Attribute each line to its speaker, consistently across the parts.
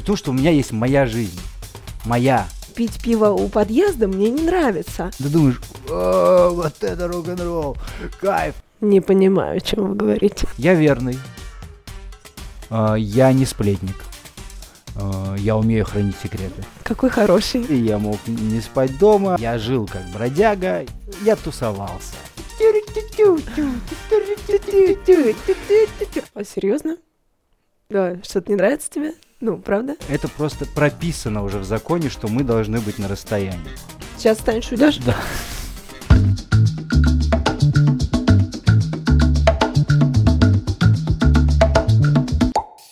Speaker 1: В том, что у меня есть моя жизнь. Моя.
Speaker 2: Пить пиво у подъезда мне не нравится.
Speaker 1: Ты думаешь, «О, вот это рок-н-ролл, кайф.
Speaker 2: Не понимаю, о чем вы говорите.
Speaker 1: Я верный. А, Я не сплетник. А, Я умею хранить секреты.
Speaker 2: Какой хороший.
Speaker 1: И я мог не спать дома. Я жил как бродяга. Я тусовался.
Speaker 2: А серьезно? Да, что-то не нравится тебе? Ну, правда?
Speaker 1: Это просто прописано уже в законе, что мы должны быть на расстоянии.
Speaker 2: Сейчас встанешь, уйдешь?
Speaker 1: Да.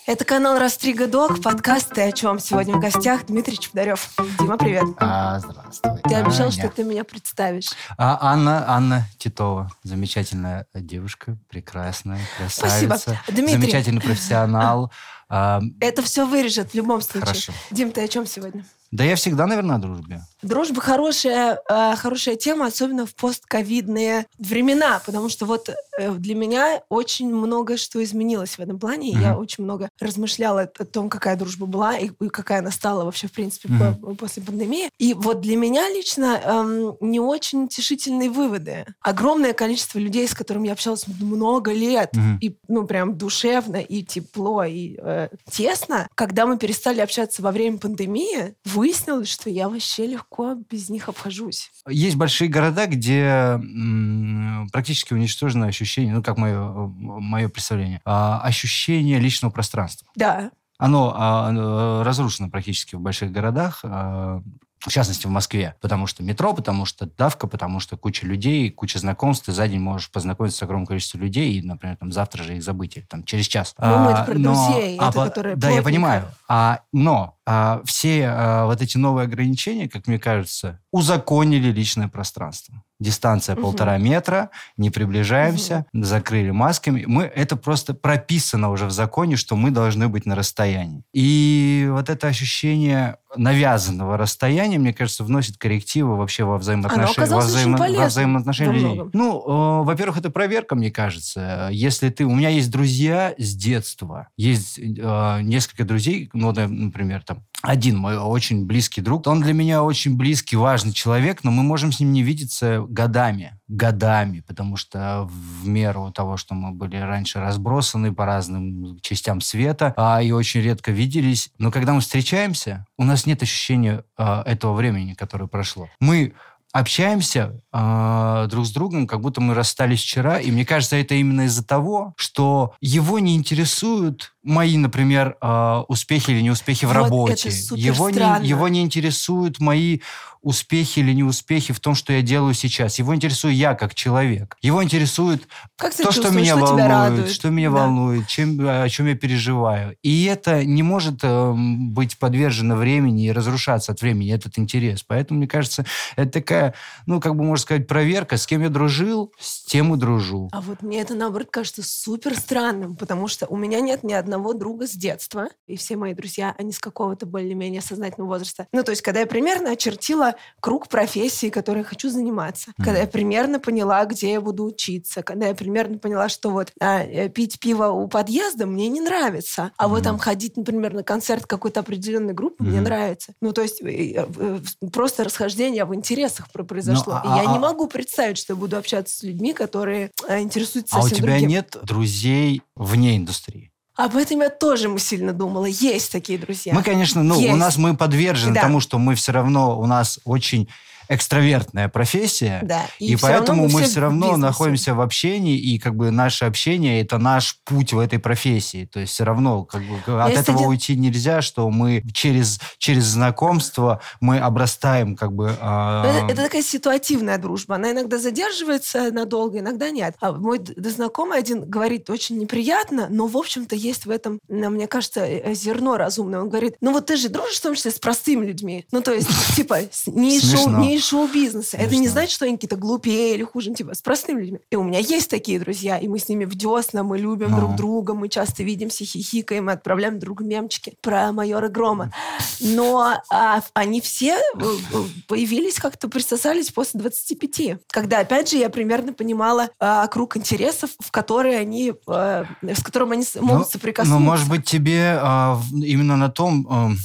Speaker 2: Это канал Растрига Док, подкаст «Ты о чем?» Сегодня в гостях Дмитрий Чеботарев. Дима, привет.
Speaker 1: А, здравствуй.
Speaker 2: Ты обещал,
Speaker 1: Аня.
Speaker 2: что ты меня представишь.
Speaker 1: А, Анна, Анна Титова. Замечательная девушка, прекрасная, красавица.
Speaker 2: Спасибо. Дмитрий.
Speaker 1: Замечательный профессионал. А,
Speaker 2: Это все вырежет в любом случае.
Speaker 1: Хорошо.
Speaker 2: Дим, ты о чем сегодня?
Speaker 1: да я всегда, наверное, о дружбе.
Speaker 2: Дружба хорошая, э, хорошая тема, особенно в постковидные времена, потому что вот для меня очень много что изменилось в этом плане. и Я очень много размышляла о том, какая дружба была и, и какая она стала вообще, в принципе, по- после пандемии. И вот для меня лично эм, не очень утешительные выводы. Огромное количество людей, с которыми я общалась много лет,
Speaker 1: Мгм.
Speaker 2: и ну прям душевно, и тепло, и э, тесно, когда мы перестали общаться во время пандемии, выяснилось, что я вообще легко без них обхожусь.
Speaker 1: Есть большие города, где м, практически уничтожено ощущение, ну, как мое, мое представление, а, ощущение личного пространства.
Speaker 2: Да.
Speaker 1: Оно а, оно разрушено практически в больших городах, а, в частности, в Москве. Потому что метро, потому что давка, потому что куча людей, куча знакомств. Ты за день можешь познакомиться с огромным количеством людей и, например, там, завтра же их забыть, или там, через час.
Speaker 2: Ну, мы это про
Speaker 1: но-
Speaker 2: друзей, это
Speaker 1: по-
Speaker 2: которые
Speaker 1: Да, я
Speaker 2: плотненько.
Speaker 1: понимаю. А, но а, все а, вот эти новые ограничения, как мне кажется, узаконили личное пространство. Дистанция
Speaker 2: Мгм.
Speaker 1: полтора метра, не приближаемся, закрыли масками. Мы, это просто прописано уже в законе, что мы должны быть на расстоянии. И вот это ощущение навязанного расстояния, мне кажется, вносит коррективы вообще во взаимоотношения, во, взаимо- во взаимоотношения людей. Ну, э, во-первых, это проверка, мне кажется. Если ты... У меня есть друзья с детства. Есть э, несколько друзей, ну, например, там, один мой очень близкий друг. Он для меня очень близкий, важный человек, но мы можем с ним не видеться годами. Годами, потому что в меру того, что мы были раньше разбросаны по разным частям света а, и очень редко виделись. Но когда мы встречаемся, у нас нет ощущения а, этого времени, которое прошло. Мы общаемся а, друг с другом, как будто мы расстались вчера, и мне кажется, это именно из-за того, что его не интересуют мои, например, а, успехи или неуспехи в
Speaker 2: Вот
Speaker 1: работе. Его не, его не интересуют мои успехи или неуспехи в том, что я делаю сейчас. Его интересую я как человек. Его интересует
Speaker 2: Как
Speaker 1: то, что меня
Speaker 2: что
Speaker 1: волнует,
Speaker 2: радует?
Speaker 1: что меня
Speaker 2: Да.
Speaker 1: волнует, чем, о чем я переживаю. И это не может эм, быть подвержено времени и разрушаться от времени, этот интерес. Поэтому, мне кажется, это такая, ну, как бы можно сказать, проверка. С кем я дружил, с тем и дружу.
Speaker 2: А вот мне это, наоборот, кажется супер странным, потому что у меня нет ни одного друга с детства, и все мои друзья, они с какого-то более-менее сознательного возраста. Ну, то есть, когда я примерно очертила круг профессий, которой я хочу заниматься,
Speaker 1: Мгм.
Speaker 2: когда я примерно поняла, где я буду учиться, когда я примерно поняла, что вот а, э, пить пиво у подъезда мне не нравится, а вот
Speaker 1: Мгм.
Speaker 2: там ходить, например, на концерт какой-то определенной группы мне
Speaker 1: Мгм.
Speaker 2: нравится. Ну, то есть, э, э, просто расхождение в интересах про- произошло.
Speaker 1: а-
Speaker 2: И я
Speaker 1: а-
Speaker 2: не
Speaker 1: а-
Speaker 2: могу представить, что я буду общаться с людьми, которые интересуются
Speaker 1: А у
Speaker 2: совсем
Speaker 1: тебя
Speaker 2: другим.
Speaker 1: нет друзей вне индустрии?
Speaker 2: Об этом я тоже сильно думала. Есть такие друзья.
Speaker 1: Мы, конечно, ну, у
Speaker 2: Есть.
Speaker 1: нас мы подвержены
Speaker 2: Да.
Speaker 1: тому, что мы все равно, у нас очень экстравертная профессия.
Speaker 2: Да.
Speaker 1: И,
Speaker 2: всё равно
Speaker 1: поэтому мы
Speaker 2: все
Speaker 1: равно
Speaker 2: бизнесе.
Speaker 1: находимся в общении, и как бы наше общение это наш путь в этой профессии. То есть все равно как бы, от этого
Speaker 2: один-
Speaker 1: уйти нельзя, что мы через, через знакомство мы обрастаем как бы... а,
Speaker 2: Но Это, это такая ситуативная дружба. Она иногда задерживается надолго, иногда нет. А мой знакомый один говорит очень неприятно, но, в общем-то, есть в этом, мне кажется, э, зерно разумное. Он говорит, ну вот ты же дружишь в том числе с простыми людьми. Ну, то есть, типа, не, шоу, не из шоу-бизнеса. Это не значит, что они какие-то глупее или хуже, ну, типа, с простыми людьми. И у меня есть такие друзья, и мы с ними в десна, мы любим
Speaker 1: Ну.
Speaker 2: друг друга, мы часто видимся, хихикаем, и отправляем друг мемчики про майора Грома. Но а, они все э, появились как-то, присосались после 25. Когда, опять же, я примерно понимала а, круг интересов, в которые они, а, с которым они могут
Speaker 1: Ну,
Speaker 2: соприкоснуться.
Speaker 1: Ну, может быть, тебе а, именно на том... эм,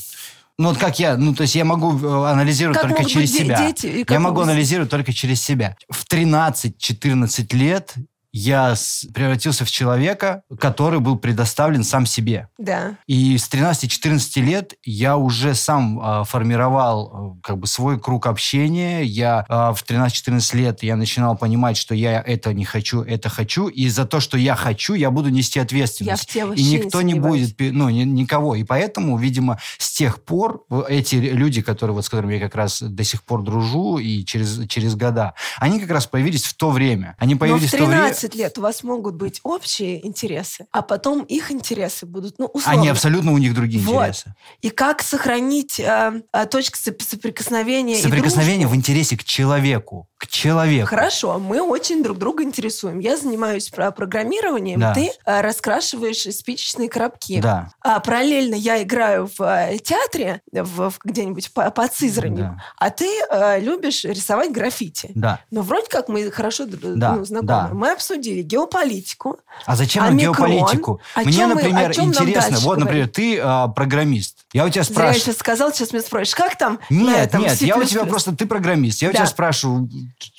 Speaker 1: ну, вот как я, ну, то есть я могу э, анализировать
Speaker 2: Как
Speaker 1: только через
Speaker 2: быть
Speaker 1: себя.
Speaker 2: дети, как
Speaker 1: я могу
Speaker 2: могут-
Speaker 1: анализировать только через себя. В 13-14 лет я превратился в человека, который был предоставлен сам себе.
Speaker 2: Да.
Speaker 1: И с 13-14 лет я уже сам а, формировал а, как бы свой круг общения. Я а, в 13-14 лет я начинал понимать, что я это не хочу, это хочу. И за то, что я хочу, я буду нести
Speaker 2: Я в
Speaker 1: ответственность. И
Speaker 2: не
Speaker 1: никто не
Speaker 2: сомневаюсь.
Speaker 1: будет, ну, ни- никого. И поэтому, видимо, с тех пор в- эти люди, которые вот с которыми я как раз до сих пор дружу и через, через года, они как раз появились в то время. Они
Speaker 2: Но
Speaker 1: появились
Speaker 2: в
Speaker 1: в то время...
Speaker 2: 13 лет у вас могут быть общие интересы, а потом их интересы будут, ну, условно.
Speaker 1: Они абсолютно у них другие
Speaker 2: Вот.
Speaker 1: интересы.
Speaker 2: И как сохранить э, э, точки соп- соприкосновения
Speaker 1: Соприкосновение в интересе к человеку. К человеку.
Speaker 2: Хорошо, мы очень друг друга интересуем. Я занимаюсь про- программированием,
Speaker 1: Да.
Speaker 2: ты э, раскрашиваешь спичечные коробки.
Speaker 1: Да.
Speaker 2: А параллельно я играю в э, театре, в, в где-нибудь по- под Сызранью,
Speaker 1: Да.
Speaker 2: а ты э, любишь рисовать граффити.
Speaker 1: Да.
Speaker 2: Но вроде как мы хорошо
Speaker 1: Да,
Speaker 2: ну, знакомы.
Speaker 1: да.
Speaker 2: Мы обсудили геополитику,
Speaker 1: А зачем
Speaker 2: А
Speaker 1: нам геополитику?
Speaker 2: О
Speaker 1: Мне,
Speaker 2: чем мы-
Speaker 1: например,
Speaker 2: о
Speaker 1: интересно. Вот, например,
Speaker 2: говорить?
Speaker 1: ты а, программист. Я у тебя
Speaker 2: Зря я
Speaker 1: спрашиваю.
Speaker 2: сейчас сказал, сейчас меня спросишь, как там? на
Speaker 1: Нет,
Speaker 2: этом,
Speaker 1: нет, я у тебя просто, ты программист, я у
Speaker 2: Да.
Speaker 1: тебя спрашиваю,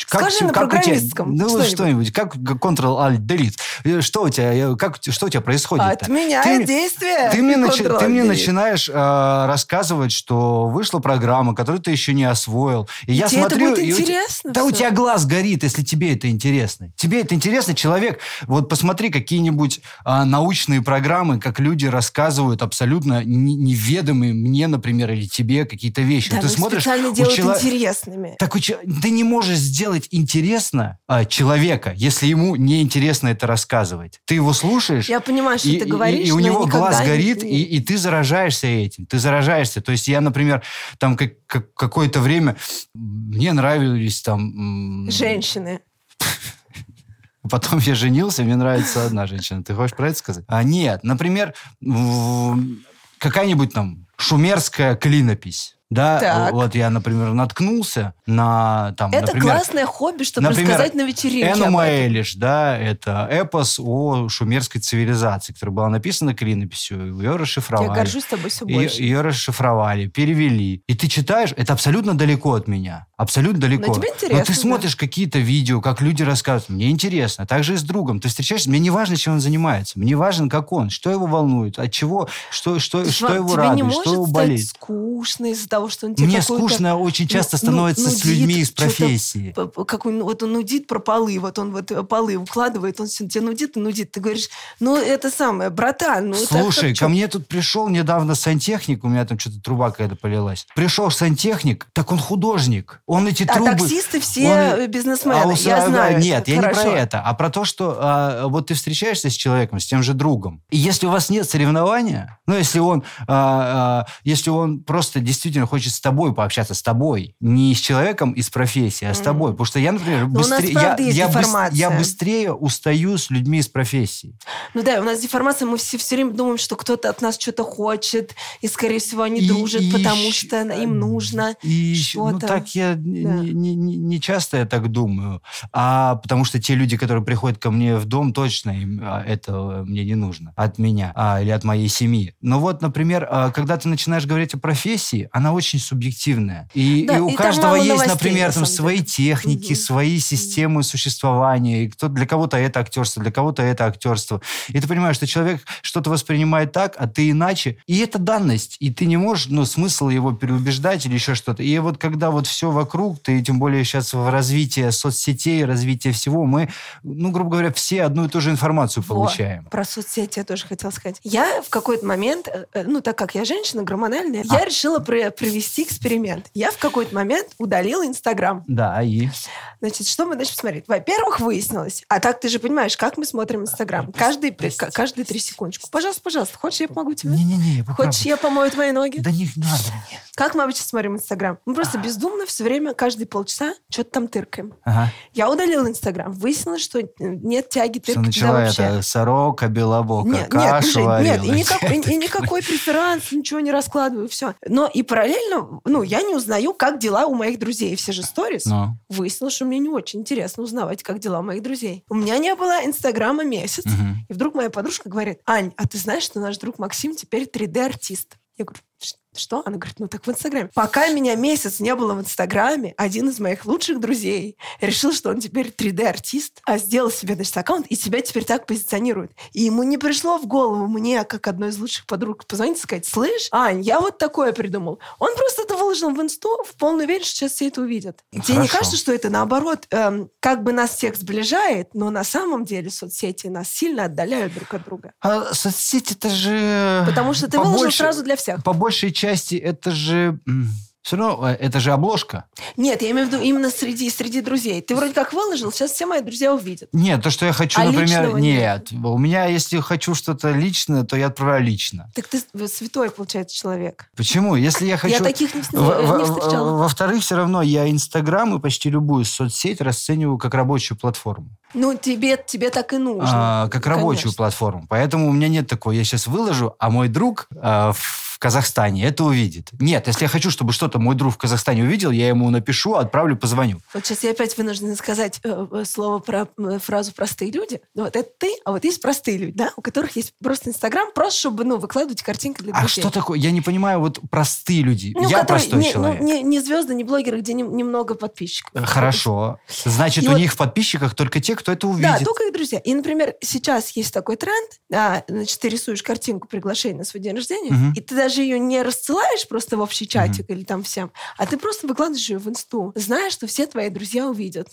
Speaker 1: как,
Speaker 2: Скажи на
Speaker 1: как у тебя,
Speaker 2: программистском
Speaker 1: ну
Speaker 2: что-нибудь.
Speaker 1: как Ctrl-Alt-Delete, Э, что у тебя, я- как, что у тебя происходит?
Speaker 2: Отменяй
Speaker 1: Ты-
Speaker 2: действие.
Speaker 1: Ты мне, начи- ты мне начинаешь э, рассказывать, что вышла программа, которую ты еще не освоил. И я
Speaker 2: Тебе это
Speaker 1: смотрю,
Speaker 2: будет
Speaker 1: и у те-
Speaker 2: интересно
Speaker 1: Да у тебя глаз горит, если тебе это интересно. Тебе это интересно, человек. Вот посмотри какие-нибудь а, научные программы, как люди рассказывают абсолютно не- неведомые мне, например, или тебе какие-то вещи.
Speaker 2: Да,
Speaker 1: ты смотришь,
Speaker 2: специально
Speaker 1: у
Speaker 2: делают
Speaker 1: чело-
Speaker 2: интересными.
Speaker 1: так у ты не можешь сделать интересно а, человека, если ему не интересно это рассказывать. Ты его слушаешь,
Speaker 2: Я понимаю, что
Speaker 1: и,
Speaker 2: ты
Speaker 1: и-
Speaker 2: говоришь,
Speaker 1: и у
Speaker 2: но
Speaker 1: него глаз горит,
Speaker 2: не-
Speaker 1: и, и ты заражаешься этим. Ты заражаешься. То есть я, например, там как, как- какое-то время мне нравились там...
Speaker 2: Женщины.
Speaker 1: Потом я женился, мне нравится одна женщина. Ты хочешь про это сказать? А нет, например, какая-нибудь там шумерская клинопись. Да,
Speaker 2: Так.
Speaker 1: вот я, например, наткнулся на там,
Speaker 2: Это
Speaker 1: например,
Speaker 2: классное хобби, чтобы
Speaker 1: например,
Speaker 2: рассказать на вечеринке
Speaker 1: Энума. Элиш, да, это эпос о шумерской цивилизации, которая была написана клинописью, ее расшифровали.
Speaker 2: Я горжусь тобой все
Speaker 1: Ее,
Speaker 2: больше.
Speaker 1: ее расшифровали, перевели. И ты читаешь, это абсолютно далеко от меня. Абсолютно далеко.
Speaker 2: Но тебе интересно,
Speaker 1: ты
Speaker 2: да.
Speaker 1: смотришь какие-то видео, как люди рассказывают. Мне интересно. Так же и с другом. Ты встречаешься, мне не важно, чем он занимается. Мне важен, как он, что его волнует, от чего, что, что,
Speaker 2: Ты
Speaker 1: что
Speaker 2: ж-
Speaker 1: его
Speaker 2: тебе
Speaker 1: радует,
Speaker 2: не может
Speaker 1: что его
Speaker 2: стать
Speaker 1: болит.
Speaker 2: скучно из-за того, что он тебе
Speaker 1: Мне скучно очень часто
Speaker 2: ну,
Speaker 1: становится с
Speaker 2: нудит,
Speaker 1: людьми из профессии.
Speaker 2: как он, вот он нудит про полы, вот он вот э, полы укладывает, он тебе нудит и нудит. Ты говоришь, ну это самое, братан, ну так
Speaker 1: Слушай,
Speaker 2: как
Speaker 1: ко мне тут пришел недавно сантехник, у меня там что-то труба какая-то полилась. Пришел сантехник, так он художник. Он эти
Speaker 2: А
Speaker 1: трубы...
Speaker 2: таксисты все
Speaker 1: он-
Speaker 2: э, бизнесмены,
Speaker 1: А у
Speaker 2: я знаю.
Speaker 1: Нет, я не
Speaker 2: хорошо.
Speaker 1: про это, а про то, что а, вот ты встречаешься с человеком, с тем же другом, и если у вас нет соревнования, ну, если он, а, а, если он просто действительно хочет с тобой пообщаться, с тобой, не с человеком из профессии, а с тобой, потому что я, например,
Speaker 2: у нас,
Speaker 1: быстрее, я, я, быс- я быстрее устаю с людьми из профессии.
Speaker 2: Ну да, у нас деформация, мы все, все время думаем, что кто-то от нас что-то хочет, и, скорее всего, они
Speaker 1: И-
Speaker 2: дружат,
Speaker 1: и
Speaker 2: потому
Speaker 1: ещё-
Speaker 2: что им нужно.
Speaker 1: И ну,
Speaker 2: что-то.
Speaker 1: так я
Speaker 2: Да.
Speaker 1: не, не- не- часто я так думаю. А потому что те люди, которые приходят ко мне в дом, точно им а, этого мне не нужно. От меня а, или от моей семьи. Но вот, например, а, когда ты начинаешь говорить о профессии, она очень субъективная. И,
Speaker 2: Да,
Speaker 1: и у
Speaker 2: и
Speaker 1: каждого есть,
Speaker 2: новостей,
Speaker 1: например,
Speaker 2: на
Speaker 1: там свои техники,
Speaker 2: Мгм.
Speaker 1: свои системы существования. И кто, для кого-то это актерство, для кого-то это актерство. И ты понимаешь, что человек что-то воспринимает так, а ты иначе. И это данность. И ты не можешь, ну, смысл его переубеждать или еще что-то. И вот когда вот все вокруг, ты тем более сейчас в развитии соцсетей, развитие всего, мы, ну, грубо говоря, все одну и ту же информацию
Speaker 2: Во,
Speaker 1: получаем.
Speaker 2: Про соцсети я тоже хотела сказать. Я в какой-то момент, э, э, ну, так как я женщина гормональная,
Speaker 1: А.
Speaker 2: я решила про- провести эксперимент. Я в какой-то момент удалила Инстаграм.
Speaker 1: Да, и...
Speaker 2: Значит, что мы дальше посмотреть? Во-первых, выяснилось. А так ты же понимаешь, как мы смотрим Инстаграм. Каждый, каждые три секундочку. Пожалуйста, пожалуйста, хочешь, я помогу тебе?
Speaker 1: Не-не-не, я
Speaker 2: Хочешь, я помою твои ноги?
Speaker 1: Да не надо мне.
Speaker 2: Как мы обычно смотрим Инстаграм? Мы просто бездумно все время, каждые полчаса что-то там тыркаем.
Speaker 1: Ага.
Speaker 2: Я удалила Инстаграм. Выяснилось, что нет тяги
Speaker 1: Что
Speaker 2: тыркать туда
Speaker 1: начала
Speaker 2: вообще.
Speaker 1: это сорока белобока,
Speaker 2: Нет, нет,
Speaker 1: кашу
Speaker 2: слушай, нет,
Speaker 1: варила.
Speaker 2: и никакой, и никакой преферанс, ничего не раскладываю, все. Но и параллельно, ну, я не узнаю, как дела у моих друзей. Все же сторис.
Speaker 1: Ну,
Speaker 2: Выяснилось, что мне не очень интересно узнавать, как дела у моих друзей. У меня не было Инстаграма месяц.
Speaker 1: мгм.
Speaker 2: И вдруг моя подружка говорит, Ань, а ты знаешь, что наш друг Максим теперь 3D-артист? Я говорю, «Ш- что? Она говорит, ну так в Инстаграме. Пока меня месяц не было в Инстаграме, один из моих лучших друзей решил, что он теперь 3D-артист, а сделал себе, значит, аккаунт, и себя теперь так позиционирует. И ему не пришло в голову мне, как одной из лучших подруг, позвонить и сказать, слышь, Ань, я вот такое придумал. Он просто это выложил в инсту в полную вере, что сейчас все это увидят. Тебе не
Speaker 1: Хорошо.
Speaker 2: кажется, что это наоборот, эм, как бы нас всех сближает, но на самом деле соцсети нас сильно отдаляют друг от друга.
Speaker 1: А соцсети это же...
Speaker 2: Потому что ты
Speaker 1: по
Speaker 2: выложил сразу для всех.
Speaker 1: По большей части это же... Все равно э, это же обложка.
Speaker 2: Нет, я имею в виду именно среди, среди друзей. Ты вроде как выложил, сейчас все мои друзья увидят.
Speaker 1: Нет, то, что я хочу,
Speaker 2: А
Speaker 1: например...
Speaker 2: личного
Speaker 1: Нет. У меня, если хочу что-то личное, то я отправляю лично.
Speaker 2: Так ты святой, получается, человек.
Speaker 1: Почему? Если я хочу...
Speaker 2: Я таких не,
Speaker 1: Во-
Speaker 2: не встречала.
Speaker 1: Во-вторых, все равно я Инстаграм и почти любую соцсеть расцениваю как рабочую платформу.
Speaker 2: Ну, тебе, тебе так и нужно.
Speaker 1: А, как рабочую
Speaker 2: Конечно.
Speaker 1: платформу. Поэтому у меня нет такого, я сейчас выложу, а мой друг а, в Казахстане это увидит. Нет, если я хочу, чтобы что-то мой друг в Казахстане увидел, я ему напишу, отправлю, позвоню.
Speaker 2: Вот сейчас я опять вынуждена сказать э, э, слово про э, фразу «простые люди». Ну, вот это ты, а вот есть простые люди, да, у которых есть просто Инстаграм, просто чтобы, ну, выкладывать картинки для
Speaker 1: А
Speaker 2: друзей.
Speaker 1: что такое? Я не понимаю, вот простые люди.
Speaker 2: Ну,
Speaker 1: я
Speaker 2: которые
Speaker 1: простой
Speaker 2: не, ну,
Speaker 1: человек.
Speaker 2: не, не звезды, не блогеры, где не- немного подписчиков.
Speaker 1: Э, Хорошо. Значит,
Speaker 2: И
Speaker 1: у
Speaker 2: вот-
Speaker 1: них в подписчиках только те, кто это
Speaker 2: Да,
Speaker 1: увидит.
Speaker 2: только их друзья. И, например, сейчас есть такой тренд, а, значит, ты рисуешь картинку приглашения на свой день рождения,
Speaker 1: Мгм.
Speaker 2: и ты даже ее не рассылаешь просто в общий чатик или там всем, а ты просто выкладываешь ее в инсту, зная, что все твои друзья увидят.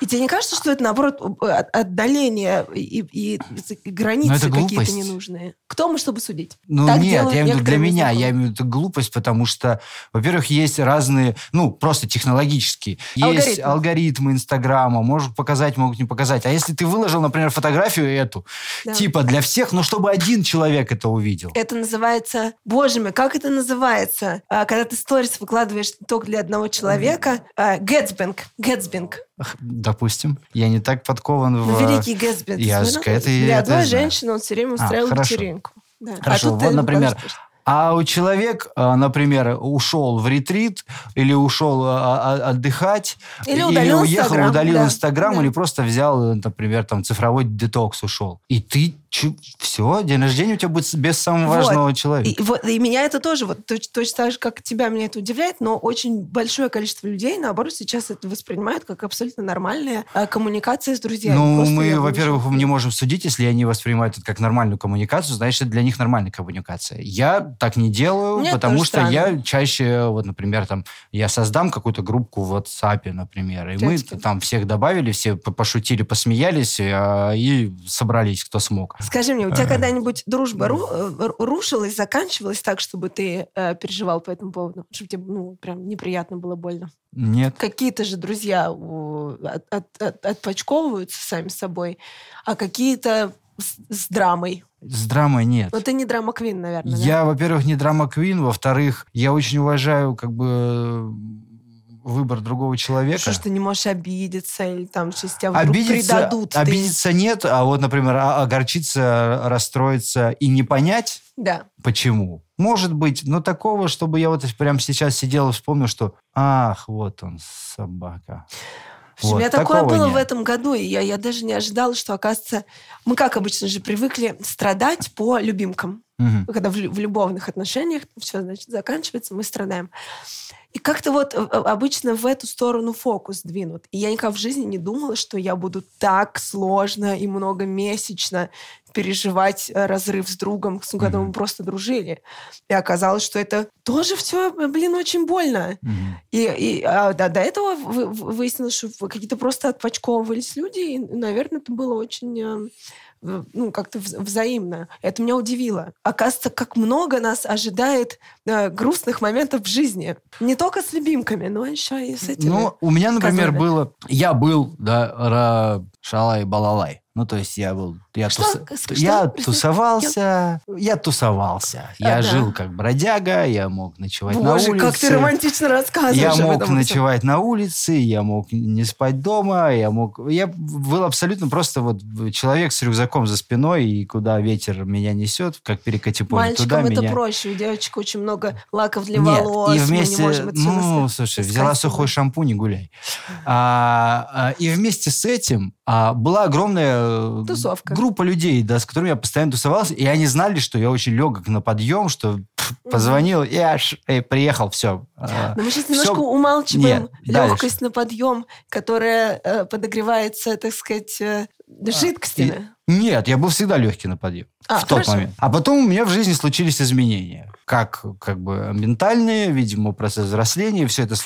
Speaker 2: И тебе не кажется, что это, наоборот, э, от- отдаление и, и- и границы
Speaker 1: это
Speaker 2: какие-то ненужные? Кто мы, чтобы судить?
Speaker 1: Ну
Speaker 2: Так
Speaker 1: нет, я имею в виду для меня, я имею в виду глупость, потому что, во-первых, есть разные, ну, просто технологические. Есть
Speaker 2: Алгоритмы.
Speaker 1: алгоритмы Инстаграма, могут показать, могут не показать. А если ты выложил, например, фотографию эту,
Speaker 2: Да.
Speaker 1: типа для всех, но чтобы один человек это увидел.
Speaker 2: Это называется... Боже мой, как это называется? А, когда ты сторис выкладываешь только для одного человека. А, Гэтсбинг. Гэтсбинг.
Speaker 1: Допустим, я не так подкован
Speaker 2: Ну,
Speaker 1: в...
Speaker 2: великий Гэтсби.
Speaker 1: я с- это-
Speaker 2: Для одной женщины он все время устраивал
Speaker 1: хорошо.
Speaker 2: вечеринку. Да. А
Speaker 1: Хорошо, вот, например. А у человек, а, например, ушел в ретрит или ушел а, а, отдыхать,
Speaker 2: Или удалил
Speaker 1: уехал,
Speaker 2: Инстаграм,
Speaker 1: удалил
Speaker 2: да,
Speaker 1: Инстаграм,
Speaker 2: да.
Speaker 1: или просто взял, э, например, там цифровой детокс ушел. И ты все, день рождения у тебя будет без самого
Speaker 2: Вот.
Speaker 1: важного человека.
Speaker 2: И, вот, и меня это тоже, вот, точ- точно так же, как тебя, меня это удивляет, но очень большое количество людей, наоборот, сейчас это воспринимают как абсолютно нормальная а, коммуникация с друзьями.
Speaker 1: Ну,
Speaker 2: Просто
Speaker 1: мы, во-первых, не можем судить, если они воспринимают это как нормальную коммуникацию, значит, это для них нормальная коммуникация. Я так не делаю,
Speaker 2: Мне
Speaker 1: потому что
Speaker 2: странно.
Speaker 1: я чаще, вот, например, там, я создам какую-то группу в WhatsApp, например, и мы
Speaker 2: Чатике.
Speaker 1: там всех добавили, все по- пошутили, посмеялись а, и собрались, кто смог.
Speaker 2: Скажи мне, у тебя когда-нибудь дружба ру- э, рушилась, заканчивалась так, чтобы ты э, переживал по этому поводу? Чтобы тебе, ну, прям неприятно было, больно?
Speaker 1: Нет.
Speaker 2: какие-то же друзья от- от- от- отпочковываются сами собой, а какие-то с, с драмой.
Speaker 1: С драмой нет.
Speaker 2: Но ты не драма Квин, наверное, да?
Speaker 1: Я, во-первых, не драма Квин, во-вторых, я очень уважаю как бы выбор другого человека.
Speaker 2: Что ж ты не можешь обидеться или там, что тебя вдруг
Speaker 1: Обидеться,
Speaker 2: предадут. ты-
Speaker 1: обидеться нет, а вот, например, а- огорчиться, расстроиться и не понять,
Speaker 2: Да.
Speaker 1: почему. Может быть, но такого, чтобы я вот прямо сейчас сидел и вспомнил, что ах, вот он, собака.
Speaker 2: В
Speaker 1: Вот,
Speaker 2: у меня такое было в
Speaker 1: нет.
Speaker 2: этом году, и я, я даже не ожидала, что, оказывается, мы, как обычно же, привыкли страдать по любимкам.
Speaker 1: Мгм.
Speaker 2: Когда в, в любовных отношениях все, значит, заканчивается, мы страдаем. И как-то вот э, э, обычно в эту сторону фокус двинут. И я никогда в жизни не думала, что я буду так сложно и многомесячно переживать э, разрыв с другом, с когда мы
Speaker 1: Мгм.
Speaker 2: просто дружили. И оказалось, что это тоже все, блин, очень больно.
Speaker 1: Мгм.
Speaker 2: И, и, а, да, до этого вы- вы- выяснилось, что какие-то просто отпочковывались люди, и, наверное, это было очень э, в- ну, как-то вз- взаимно. Это меня удивило. Оказывается, как много нас ожидает э, грустных моментов в жизни. Не только с любимками, но еще и с этими.
Speaker 1: Ну, у меня, например,
Speaker 2: козлами.
Speaker 1: было... Я был, да, ра, шалай, балалай. Ну, то есть я был... Я,
Speaker 2: Что?
Speaker 1: туса-
Speaker 2: Что?
Speaker 1: я тусовался, я тусовался. Я
Speaker 2: А, да.
Speaker 1: жил как бродяга, я мог ночевать на
Speaker 2: Боже,
Speaker 1: улице.
Speaker 2: как ты романтично рассказываешь
Speaker 1: Я мог ночевать на улице, я мог не спать дома, я мог... Я был абсолютно просто вот человек с рюкзаком за спиной, и куда ветер меня несет, как перекати поле, туда
Speaker 2: Мальчикам это
Speaker 1: меня...
Speaker 2: проще. У девочек очень много лаков для
Speaker 1: Нет,
Speaker 2: волос.
Speaker 1: и
Speaker 2: мы
Speaker 1: вместе,
Speaker 2: не можем отсюда
Speaker 1: ну, слушай,
Speaker 2: с
Speaker 1: взяла сухой шампунь и гуляй. А, а, и вместе с этим а, была огромная э,
Speaker 2: Тусовка.
Speaker 1: группа людей, да, с которыми я постоянно тусовался, и они знали, что я очень легок на подъем, что пф, позвонил, и аж э, приехал, все.
Speaker 2: Но мы сейчас
Speaker 1: Всё-
Speaker 2: немножко умалчиваем
Speaker 1: Нет, дальше.
Speaker 2: легкость на подъем, которая э, подогревается, так сказать, э, жидкостями.
Speaker 1: Нет, я был всегда легкий на подъем.
Speaker 2: А,
Speaker 1: в тот
Speaker 2: хорошо.
Speaker 1: момент. А потом у меня в жизни случились изменения. Как, как бы ментальные, видимо, процесс взросления, все это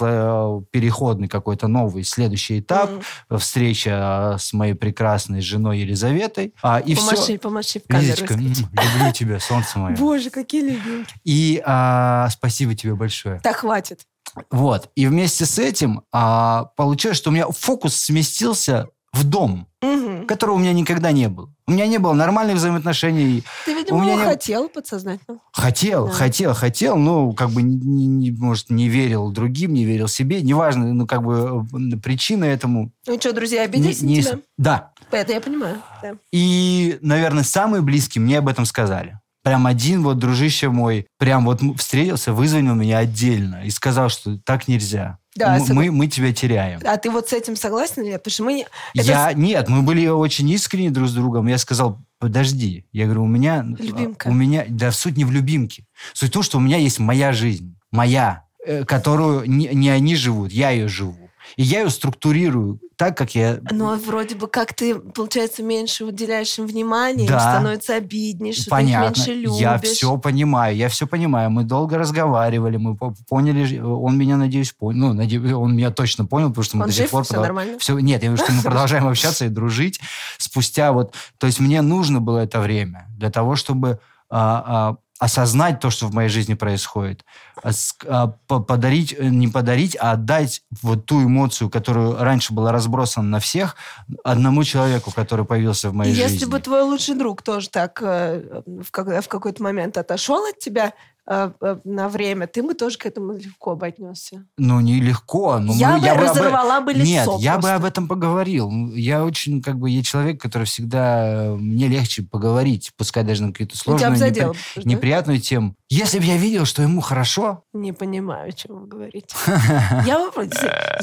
Speaker 1: переходный какой-то новый следующий этап,
Speaker 2: Мгм.
Speaker 1: встреча с моей прекрасной женой Елизаветой. А, и
Speaker 2: помаши,
Speaker 1: все.
Speaker 2: помаши в камеру.
Speaker 1: Лизочка, люблю тебя, солнце мое.
Speaker 2: Боже, какие любимки.
Speaker 1: И а, спасибо тебе большое.
Speaker 2: Так, хватит.
Speaker 1: Вот. И вместе с этим а, получилось, что у меня фокус сместился в дом,
Speaker 2: Мгм.
Speaker 1: которого у меня никогда не было. У меня не было нормальных взаимоотношений.
Speaker 2: Ты,
Speaker 1: У
Speaker 2: видимо,
Speaker 1: меня не-
Speaker 2: хотел подсознательно.
Speaker 1: Хотел,
Speaker 2: Да.
Speaker 1: хотел, хотел, но как бы, не, не- может, не верил другим, не верил себе. Неважно, ну, как бы э, причина этому...
Speaker 2: Ну что, друзья,
Speaker 1: не-
Speaker 2: обиделись
Speaker 1: не-
Speaker 2: на тебя?
Speaker 1: Да.
Speaker 2: Это я понимаю. да.
Speaker 1: И, наверное, самые близкие мне об этом сказали. Прям один вот дружище мой прям вот встретился, вызвонил меня отдельно и сказал, что так нельзя.
Speaker 2: Да,
Speaker 1: М-
Speaker 2: согла-
Speaker 1: мы, мы тебя теряем.
Speaker 2: А ты вот с этим согласен или нет? Потому что мы... это
Speaker 1: Я, нет, мы были очень искренни друг с другом. Я сказал, подожди. Я говорю, у меня...
Speaker 2: Любимка.
Speaker 1: У меня... Да, суть не в любимке. Суть в том, что у меня есть моя жизнь. Моя. э, Которую не, не они живут, я ее живу. И я ее структурирую так, как я...
Speaker 2: Но вроде бы как ты, получается, меньше уделяешь им внимания, им
Speaker 1: Да.
Speaker 2: становится обиднее, что
Speaker 1: Понятно.
Speaker 2: ты их меньше любишь.
Speaker 1: Я все понимаю, я все понимаю. Мы долго разговаривали, мы по- поняли, он меня, надеюсь, понял. Ну, надеюсь, он меня точно понял, потому что мы
Speaker 2: Он
Speaker 1: до сих
Speaker 2: жив?
Speaker 1: пор...
Speaker 2: Всё
Speaker 1: продол-
Speaker 2: нормально?
Speaker 1: Всё- нет, я говорю, что мы продолжаем общаться и дружить спустя вот... То есть мне нужно было это время для того, чтобы а, а, осознать то, что в моей жизни происходит, а, а, по- подарить, э, не подарить, а отдать вот ту эмоцию, которую раньше была разбросана на всех, одному человеку, который появился в моей
Speaker 2: И
Speaker 1: жизни.
Speaker 2: если бы твой лучший друг тоже так э, в, как- в какой-то момент отошел от тебя на время, ты бы тоже к этому легко бы отнесся.
Speaker 1: Ну, нелегко. Но
Speaker 2: я
Speaker 1: мы-
Speaker 2: бы
Speaker 1: об-
Speaker 2: разорвала бы лицо
Speaker 1: Нет, я бы
Speaker 2: просто.
Speaker 1: об этом поговорил. Я очень, как бы, я человек, который всегда... э, Мне легче поговорить, пускай даже на какие-то
Speaker 2: Ну,
Speaker 1: сложные,
Speaker 2: бы
Speaker 1: непри-
Speaker 2: да?
Speaker 1: неприятную тему. Если бы я видел, что ему хорошо,
Speaker 2: Не понимаю, о чем вы говорите. Я вопрос,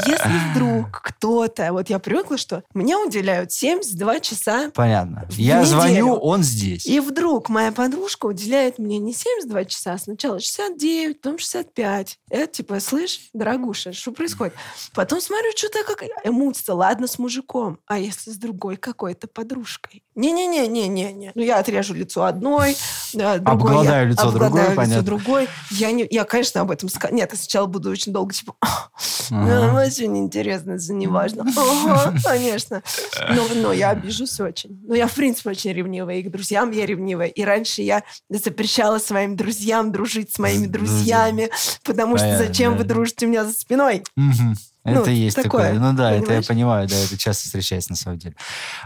Speaker 2: если, вдруг кто-то, вот я привыкла, что мне уделяют 72 часа,
Speaker 1: понятно. Я звоню, он здесь.
Speaker 2: и вдруг моя подружка уделяет мне не 72 часа, а сначала 69, потом 65. Это типа, слышь, дорогуша, что происходит? Потом смотрю, что-то как мутится. Ладно, с мужиком, а если с другой какой-то подружкой? Не-не-не-не-не-не. Ну, я отрежу лицо одной, другой
Speaker 1: Обгладаю лицо другой, понятно.
Speaker 2: другой. Я, не, я, конечно, об этом скажу. Нет, я сначала буду очень долго, типа, ну, очень интересно, это не важно. Конечно. Но, но я обижусь очень. Но я, в принципе, очень ревнивая. И к друзьям я ревнивая. И раньше я запрещала своим друзьям дружить с моими друзьями, потому что зачем вы дружите у меня за спиной? Ну,
Speaker 1: Это есть
Speaker 2: такое,
Speaker 1: такое. Ну да, это я
Speaker 2: понимаешь?
Speaker 1: понимаю, да, это часто встречается на самом деле.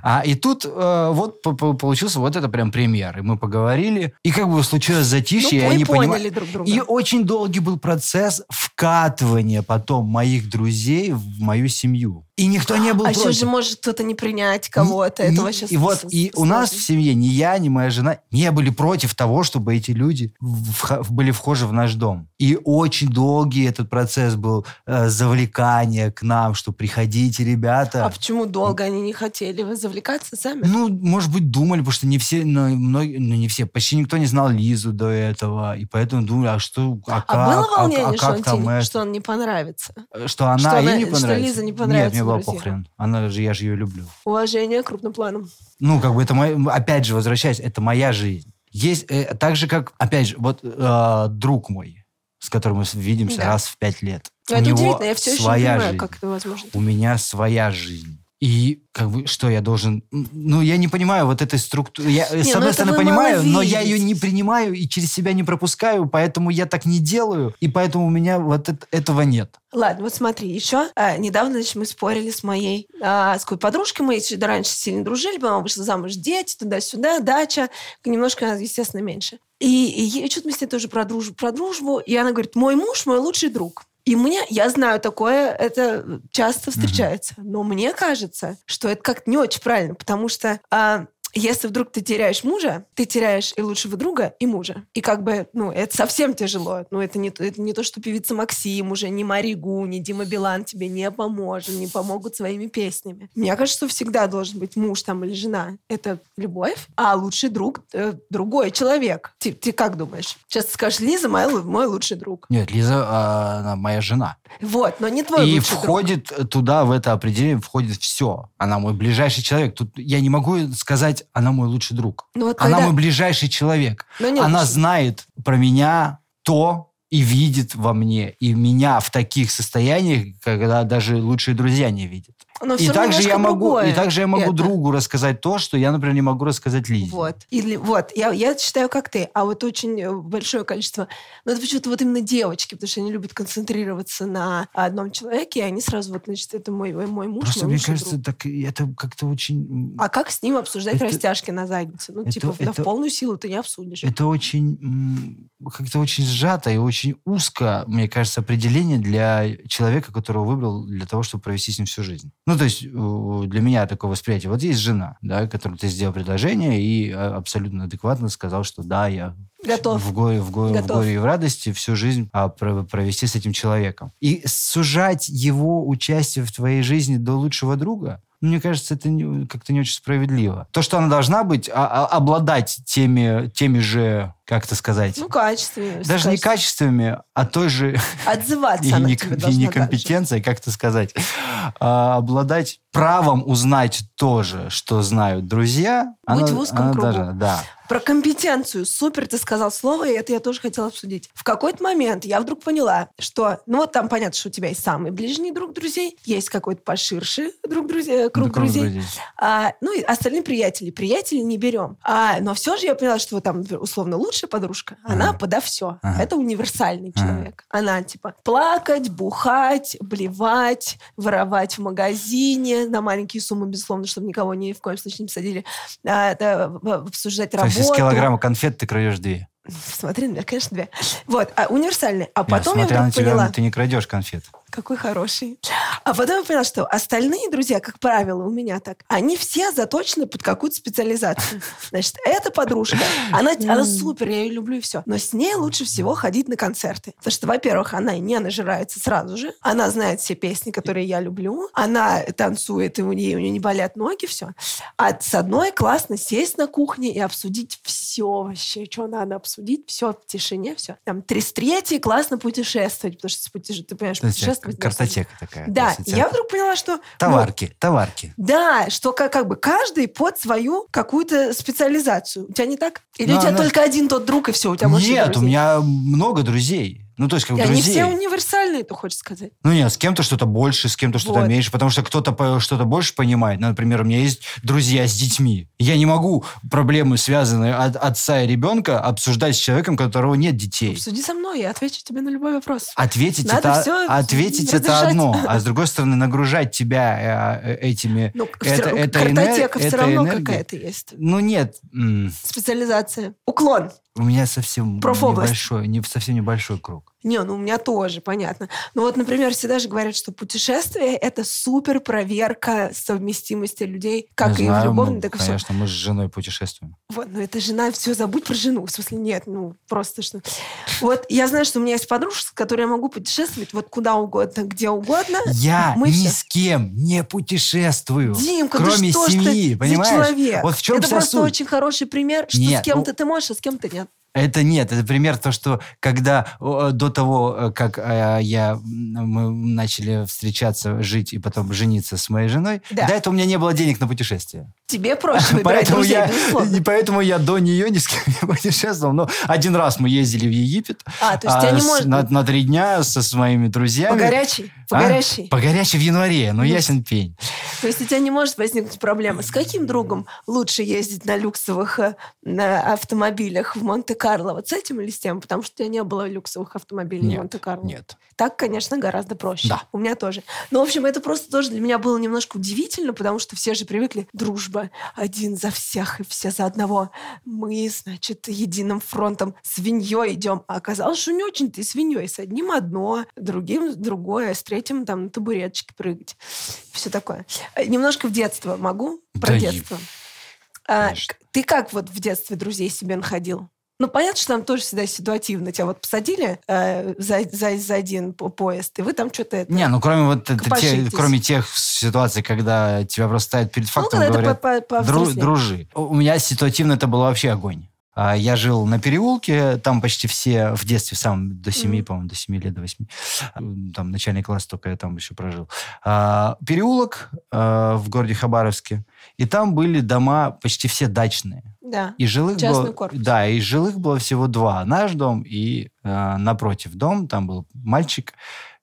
Speaker 1: А, и тут э, вот по- по- получился вот это прям пример. И мы поговорили, и как бы случилось затишье, и
Speaker 2: Ну, мы
Speaker 1: они
Speaker 2: поняли
Speaker 1: понимали.
Speaker 2: друг друга.
Speaker 1: И очень долгий был процесс вкатывания потом моих друзей в мою семью. И никто не был
Speaker 2: а еще
Speaker 1: против.
Speaker 2: же может кто-то не принять кого-то. Этого
Speaker 1: ни-
Speaker 2: сейчас
Speaker 1: И вот и у нас в семье ни я, ни моя жена не были против того, чтобы эти люди вха- были вхожи в наш дом. И очень долгий этот процесс был э, завлекания к нам, что приходите, ребята.
Speaker 2: А почему долго они не хотели? Вы завлекаться сами?
Speaker 1: Ну, может быть, думали, потому что не все, ну, многие, ну, не все, почти никто не знал Лизу до этого, и поэтому думали, а что, а,
Speaker 2: а было
Speaker 1: как, а-
Speaker 2: волнение,
Speaker 1: а
Speaker 2: что,
Speaker 1: как
Speaker 2: он тебе-
Speaker 1: это?
Speaker 2: что он не понравится?
Speaker 1: Что она
Speaker 2: что
Speaker 1: ей
Speaker 2: она-
Speaker 1: не
Speaker 2: что
Speaker 1: понравится?
Speaker 2: Лиза не
Speaker 1: Нет,
Speaker 2: понравится
Speaker 1: мне было
Speaker 2: друзьям?
Speaker 1: похрен. Она же, я же ее люблю.
Speaker 2: Уважение крупным планом.
Speaker 1: Ну, как бы это моя, опять же, возвращаясь, это моя жизнь. Есть, э, так же, как, опять же, вот э, друг мой, с которым мы видимся
Speaker 2: Да.
Speaker 1: раз в пять лет.
Speaker 2: Но
Speaker 1: У
Speaker 2: это
Speaker 1: него
Speaker 2: удивительно, я все еще не понимаю,
Speaker 1: жизнь.
Speaker 2: как это возможно.
Speaker 1: У меня своя жизнь. И как бы, что я должен... Ну, я не понимаю вот этой структуры. Я,
Speaker 2: Не,
Speaker 1: с
Speaker 2: ну
Speaker 1: одной
Speaker 2: это
Speaker 1: стороны, понимаю, но я ее не принимаю и через себя не пропускаю, поэтому я так не делаю, и поэтому у меня вот эт- этого нет.
Speaker 2: Ладно, вот смотри, еще а, недавно, значит, мы спорили с моей а, с какой подружкой, мы еще раньше сильно дружили, потом вышла замуж, дети, туда-сюда, дача, немножко, естественно, меньше. И, и ей- что-то мы с ней тоже про дружбу, про дружбу, и она говорит, мой муж мой лучший друг. И мне, я знаю, такое, это часто встречается, но мне кажется, что это как-то не очень правильно, потому что а, если вдруг ты теряешь мужа, ты теряешь и лучшего друга, и мужа. И как бы, ну, это совсем тяжело. Ну, это не, то- это не то, что певица Максим уже, ни Маригу, ни Дима Билан тебе не поможет, не помогут своими песнями. Мне кажется, что всегда должен быть муж там или жена. Это любовь, а лучший друг э, другой человек. Ты, ты как думаешь? Сейчас ты скажешь, Лиза мой, мой лучший друг.
Speaker 1: Нет, Лиза, а, она моя жена.
Speaker 2: Вот, но не твой
Speaker 1: и
Speaker 2: лучший друг.
Speaker 1: входит туда, в это определение, входит все. Она мой ближайший человек. Тут я не могу сказать, она мой лучший друг.
Speaker 2: Ну, вот
Speaker 1: Она
Speaker 2: когда-
Speaker 1: мой ближайший человек.
Speaker 2: не
Speaker 1: Она
Speaker 2: лучший.
Speaker 1: знает про меня то и видит во мне. И меня в таких состояниях, когда даже лучшие друзья не видят.
Speaker 2: Но
Speaker 1: И также, я могу, и также я могу
Speaker 2: это.
Speaker 1: другу рассказать то, что я, например, не могу рассказать Лизе.
Speaker 2: Вот. Или вот, я, я считаю, как ты, а вот очень э, большое количество, ну, это почему-то вот именно девочки, потому что они любят концентрироваться на одном человеке, и они сразу вот, значит, это мой, мой муж,
Speaker 1: Просто
Speaker 2: мой
Speaker 1: мне
Speaker 2: лучший
Speaker 1: кажется,
Speaker 2: друг.
Speaker 1: так это как-то очень...
Speaker 2: А как с ним обсуждать
Speaker 1: Это-
Speaker 2: растяжки на заднице? Ну,
Speaker 1: это-
Speaker 2: типа, да
Speaker 1: это-
Speaker 2: в полную силу ты не обсудишь.
Speaker 1: Это очень как-то очень сжато и очень узко, мне кажется, определение для человека, которого выбрал для того, чтобы провести с ним всю жизнь. Ну, то есть для меня такое восприятие. Вот есть жена, да, которой ты сделал предложение и э, абсолютно адекватно сказал, что да, я
Speaker 2: Готов.
Speaker 1: в горе, в горе, в
Speaker 2: Готов.
Speaker 1: горе и в радости всю жизнь а, про- провести с этим человеком. И сужать его участие в твоей жизни до лучшего друга, мне кажется, это как-то не очень справедливо. То, что она должна быть, а- а- обладать теми, теми же, как это сказать,
Speaker 2: Ну, качественнее.
Speaker 1: даже не качествами, а той же
Speaker 2: Отзываться
Speaker 1: и,
Speaker 2: она
Speaker 1: не-
Speaker 2: тебе
Speaker 1: и некомпетенцией, как это сказать, а, обладать правом узнать то же, что знают друзья.
Speaker 2: Быть
Speaker 1: она-
Speaker 2: в узком
Speaker 1: она
Speaker 2: кругу.
Speaker 1: должна, да.
Speaker 2: Про компетенцию. Супер, ты сказал слово, и это я тоже хотела обсудить. В какой-то момент я вдруг поняла, что, ну вот там понятно, что у тебя есть самый ближний друг друзей, есть какой-то поширше друг друзей, круг
Speaker 1: Да, круг
Speaker 2: друзей,
Speaker 1: друзей.
Speaker 2: А, ну и остальные приятели. Приятели не берем. А, но все же я поняла, что вот там, условно, лучшая подружка, она
Speaker 1: Ага.
Speaker 2: подо все.
Speaker 1: Ага.
Speaker 2: Это универсальный
Speaker 1: Ага.
Speaker 2: человек. Она типа плакать, бухать, блевать, воровать в магазине на маленькие суммы, безусловно, чтобы никого ни в коем случае не посадили. А, в- обсуждать
Speaker 1: То
Speaker 2: работу.
Speaker 1: есть из килограмма конфет ты крадешь две.
Speaker 2: Смотри на меня, конечно, две. Вот, а универсальный. А потом я
Speaker 1: на
Speaker 2: вдруг
Speaker 1: тебя,
Speaker 2: поняла...
Speaker 1: ты не крадешь конфет.
Speaker 2: Какой хороший. А потом я поняла, что остальные друзья, как правило, у меня так, они все заточены под какую-то специализацию. Значит, эта подружка, она, она супер, я ее люблю и все. Но с ней лучше всего ходить на концерты. Потому что, во-первых, она не нажирается сразу же, она знает все песни, которые я люблю, она танцует, и у нее, у нее не болят ноги, все. А с одной классно сесть на кухне и обсудить все вообще, что надо обсудить, все в тишине, все. Там, три с третьей классно путешествовать, потому что ты понимаешь,
Speaker 1: То
Speaker 2: путешествовать...
Speaker 1: картотека такая.
Speaker 2: Да, и я вдруг поняла, что... ну,
Speaker 1: Товарки, товарки.
Speaker 2: да, что как, как бы каждый под свою какую-то специализацию. У тебя не так? Или
Speaker 1: Ну,
Speaker 2: у тебя
Speaker 1: она-
Speaker 2: только один тот друг, и все, у тебя больше
Speaker 1: Нет, у меня много друзей. Ну, то есть, как
Speaker 2: И они
Speaker 1: друзей.
Speaker 2: все универсальные, ты хочешь сказать?
Speaker 1: Ну нет, с кем-то что-то больше, с кем-то что-то
Speaker 2: Вот.
Speaker 1: меньше, потому что кто-то что-то больше понимает. Ну, Например, у меня есть друзья с детьми. Я не могу проблемы, связанные от отца и ребенка, обсуждать с человеком, у которого нет детей.
Speaker 2: Суди со мной, я отвечу тебе на любой вопрос.
Speaker 1: Ответить,
Speaker 2: Надо
Speaker 1: это,
Speaker 2: всё
Speaker 1: ответить это одно, а с другой стороны нагружать тебя э, э, этими...
Speaker 2: Ну,
Speaker 1: это-
Speaker 2: равно
Speaker 1: это
Speaker 2: картотека
Speaker 1: энер-
Speaker 2: все равно какая-то есть.
Speaker 1: Ну нет,
Speaker 2: Специализация. Уклон.
Speaker 1: у меня совсем
Speaker 2: Профобласть.
Speaker 1: небольшой, не, совсем небольшой круг.
Speaker 2: Не, ну у меня тоже, понятно. Ну вот, например, всегда же говорят, что путешествие — это супер проверка совместимости людей, как
Speaker 1: Не
Speaker 2: и
Speaker 1: знаю,
Speaker 2: в любовной,
Speaker 1: мы,
Speaker 2: так и все.
Speaker 1: Конечно, мы с женой путешествуем.
Speaker 2: Вот, ну это жена, все, забудь про жену. В смысле, нет, ну просто что. Вот я знаю, что у меня есть подружка, с которой я могу путешествовать вот куда угодно, где угодно.
Speaker 1: Я
Speaker 2: Мы
Speaker 1: ни
Speaker 2: все-
Speaker 1: с кем не путешествую.
Speaker 2: Димка, ты
Speaker 1: кроме
Speaker 2: что ж
Speaker 1: семьи,
Speaker 2: ты
Speaker 1: понимаешь?
Speaker 2: человек?
Speaker 1: Вот в чем
Speaker 2: это просто
Speaker 1: суть.
Speaker 2: очень хороший пример, что
Speaker 1: Нет,
Speaker 2: с кем-то
Speaker 1: ну-
Speaker 2: ты можешь, а с кем-то нет.
Speaker 1: Это нет, это пример то, что когда до того, э, как э, я мы начали встречаться, жить и потом жениться с моей женой,
Speaker 2: Да.
Speaker 1: до этого у меня не было денег на путешествие.
Speaker 2: Тебе проще выбирать
Speaker 1: Поэтому
Speaker 2: друзей,
Speaker 1: я,
Speaker 2: безусловно.
Speaker 1: и поэтому я до нее ни с кем не путешествовал. Но один раз мы ездили в Египет
Speaker 2: А, то есть тебя
Speaker 1: а,
Speaker 2: не
Speaker 1: с-
Speaker 2: может...
Speaker 1: на, на три дня со своими друзьями.
Speaker 2: По горячей? По
Speaker 1: А?
Speaker 2: горячей?
Speaker 1: По горячей в январе, ну
Speaker 2: Ну,
Speaker 1: ясен пень.
Speaker 2: То есть у тебя не может возникнуть проблема. С каким другом лучше ездить на люксовых э, на автомобилях в Монте-Карло? Вот с этим или с тем? Потому что у тебя не было люксовых автомобилей
Speaker 1: Нет,
Speaker 2: в Монте-Карло.
Speaker 1: Нет.
Speaker 2: Так, конечно, гораздо проще.
Speaker 1: Да.
Speaker 2: У меня тоже. Но, в общем, это просто тоже для меня было немножко удивительно, потому что все же привыкли. Дружба один за всех и все за одного. Мы, значит, единым фронтом свиньей идем. А оказалось, что не очень ты свиньей. С одним одно, другим другое, с третьим там на табуреточке прыгать. Все такое. Э, Немножко в детство могу? Про
Speaker 1: Да,
Speaker 2: детство. А,
Speaker 1: конечно.
Speaker 2: к- ты как вот в детстве друзей себе находил? Ну, понятно, что там тоже всегда ситуативно. Тебя вот посадили э, за, за, за один по- поезд, и вы там что-то... Это,
Speaker 1: Не, ну кроме вот это, те- кроме тех ситуаций, когда тебя просто ставят перед
Speaker 2: ну,
Speaker 1: фактом,
Speaker 2: когда
Speaker 1: говорят,
Speaker 2: по, по,
Speaker 1: «Дру- дружи. У меня ситуативно это было вообще огонь. А, Я жил на переулке, там почти все в детстве, сам до 7,
Speaker 2: Мгм.
Speaker 1: по-моему, до 7 лет, до 8. Там начальный класс только я там еще прожил. А, Переулок а, в городе Хабаровске. И там были дома почти все дачные.
Speaker 2: Да.
Speaker 1: И жилых
Speaker 2: Частный
Speaker 1: было,
Speaker 2: корпус.
Speaker 1: Да, и жилых было всего два. Наш дом и напротив дом. Там был мальчик,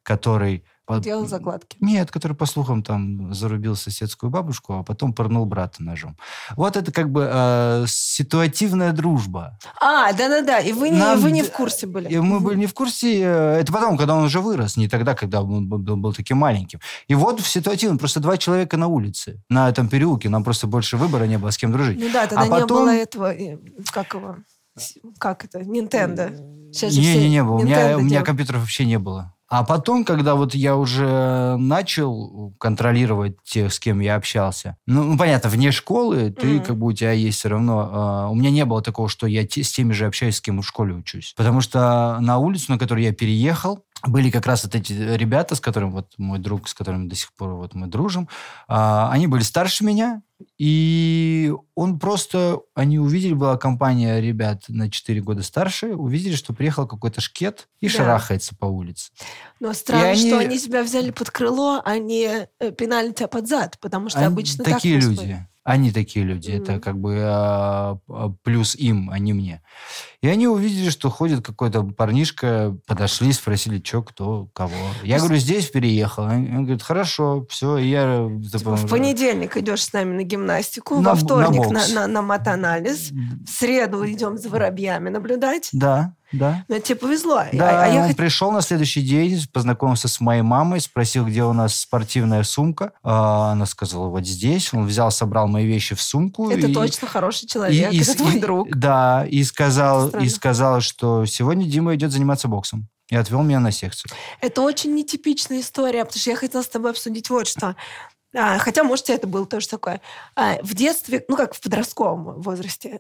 Speaker 1: который... по-
Speaker 2: Делал закладки.
Speaker 1: Нет, который, по слухам, там зарубил соседскую бабушку, а потом пырнул брата ножом. Вот это как бы э, ситуативная дружба.
Speaker 2: А, да-да-да, и вы не,
Speaker 1: Нам
Speaker 2: вы не в курсе были.
Speaker 1: И мы
Speaker 2: Мгм.
Speaker 1: были не в курсе. э, Это потом, когда он уже вырос, не тогда, когда он был, был таким маленьким. И вот в ситуативном просто два человека на улице, на этом переулке. Нам просто больше выбора не было, с кем дружить.
Speaker 2: Ну да, тогда
Speaker 1: А
Speaker 2: не
Speaker 1: потом-
Speaker 2: было этого, как его, как это, Nintendo. Сейчас же
Speaker 1: Не,
Speaker 2: все
Speaker 1: не, не было. У меня, у меня компьютеров вообще не было. А потом, когда вот я уже начал контролировать тех, с кем я общался, ну, ну, понятно, вне школы, ты
Speaker 2: Мгм.
Speaker 1: как бы у тебя есть все равно... а, у меня не было такого, что я те- с теми же общаюсь, с кем в школе учусь. Потому что на улицу, на которую я переехал, были как раз вот эти ребята, с которым вот мой друг, с которым до сих пор вот мы дружим, а, они были старше меня, и он просто, они увидели, была компания ребят на 4 года старше, увидели, что приехал какой-то шкет и
Speaker 2: Да.
Speaker 1: шарахается по улице.
Speaker 2: Но странно,
Speaker 1: они-
Speaker 2: что они тебя взяли под крыло, а не э, пинали тебя под зад, потому что
Speaker 1: Они
Speaker 2: обычно
Speaker 1: такие
Speaker 2: так
Speaker 1: люди. Они такие люди. Это
Speaker 2: Мгм.
Speaker 1: как бы а, а, плюс им, а не мне. И они увидели, что ходит какой-то парнишка, подошли, спросили, что, кто, кого. Я
Speaker 2: Ну,
Speaker 1: говорю, здесь переехал. Он говорит, хорошо, все, и я... э,
Speaker 2: Типа, в понедельник идешь с нами на гимнастику,
Speaker 1: На
Speaker 2: во
Speaker 1: на
Speaker 2: вторник на,
Speaker 1: бокс.
Speaker 2: на, на матанализ, в среду идем за воробьями наблюдать.
Speaker 1: Да, да.
Speaker 2: Но тебе повезло. А-
Speaker 1: Да,
Speaker 2: а, я
Speaker 1: он
Speaker 2: хот-
Speaker 1: пришел на следующий день, познакомился с моей мамой, спросил, где у нас спортивная сумка. А, она сказала, вот здесь. Он взял, собрал мои вещи в сумку.
Speaker 2: Это
Speaker 1: и-
Speaker 2: точно хороший
Speaker 1: и-
Speaker 2: человек,
Speaker 1: и
Speaker 2: это
Speaker 1: с-
Speaker 2: твой
Speaker 1: и-
Speaker 2: друг.
Speaker 1: Да, и сказал, и сказал, что сегодня Дима идет заниматься боксом. И отвел меня на секцию.
Speaker 2: Это очень нетипичная история, потому что я хотела с тобой обсудить вот что. А, хотя, может, это было тоже такое. А, в детстве, ну как в подростковом возрасте, а,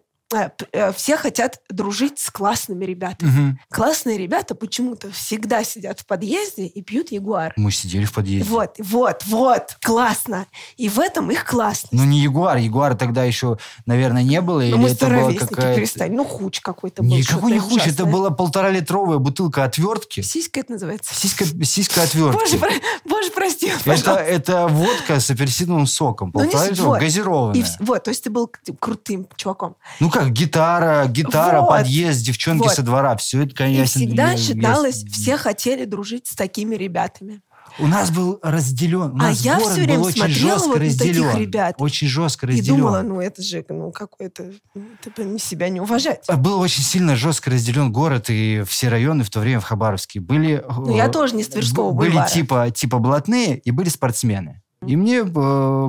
Speaker 2: все хотят дружить с классными ребятами.
Speaker 1: Мгм.
Speaker 2: Классные ребята почему-то всегда сидят в подъезде и пьют ягуар.
Speaker 1: Мы сидели в подъезде.
Speaker 2: Вот, вот, вот, классно. И в этом их классно.
Speaker 1: Ну, не Ягуар. Ягуара тогда еще, наверное, не было.
Speaker 2: Ну, мы
Speaker 1: это
Speaker 2: ровесники,
Speaker 1: какая-то...
Speaker 2: перестань. Ну, хуч какой-то был.
Speaker 1: Никакой не хуч. Это была полтора-литровая бутылка отвертки.
Speaker 2: Сиська это называется.
Speaker 1: Сиська, сиська отвертки.
Speaker 2: Боже, про- боже, прости,
Speaker 1: Это, это водка с апельсиновым соком.
Speaker 2: Ну,
Speaker 1: Полтора литровая,
Speaker 2: вот.
Speaker 1: газированная.
Speaker 2: И вот, то есть ты был крутым чуваком.
Speaker 1: Ну как, гитара, гитара,
Speaker 2: Вот.
Speaker 1: подъезд, девчонки
Speaker 2: Вот.
Speaker 1: со двора. Все это, конечно...
Speaker 2: И всегда
Speaker 1: я- я-
Speaker 2: считалось, все хотели дружить с такими ребятами.
Speaker 1: У нас был разделен. У
Speaker 2: А
Speaker 1: нас
Speaker 2: я
Speaker 1: город
Speaker 2: всё время
Speaker 1: был очень
Speaker 2: смотрела
Speaker 1: жестко
Speaker 2: вот на таких
Speaker 1: разделен.
Speaker 2: ребят
Speaker 1: Очень жестко
Speaker 2: И
Speaker 1: разделен.
Speaker 2: думала, ну это же, ну какой-то, ну, это бы себя не уважать.
Speaker 1: Был очень сильно жестко разделен город, и все районы в то время в Хабаровске были...
Speaker 2: Ну я
Speaker 1: э,
Speaker 2: тоже не с Тверского
Speaker 1: Были
Speaker 2: бульвара.
Speaker 1: типа, типа блатные и были спортсмены. И мне э,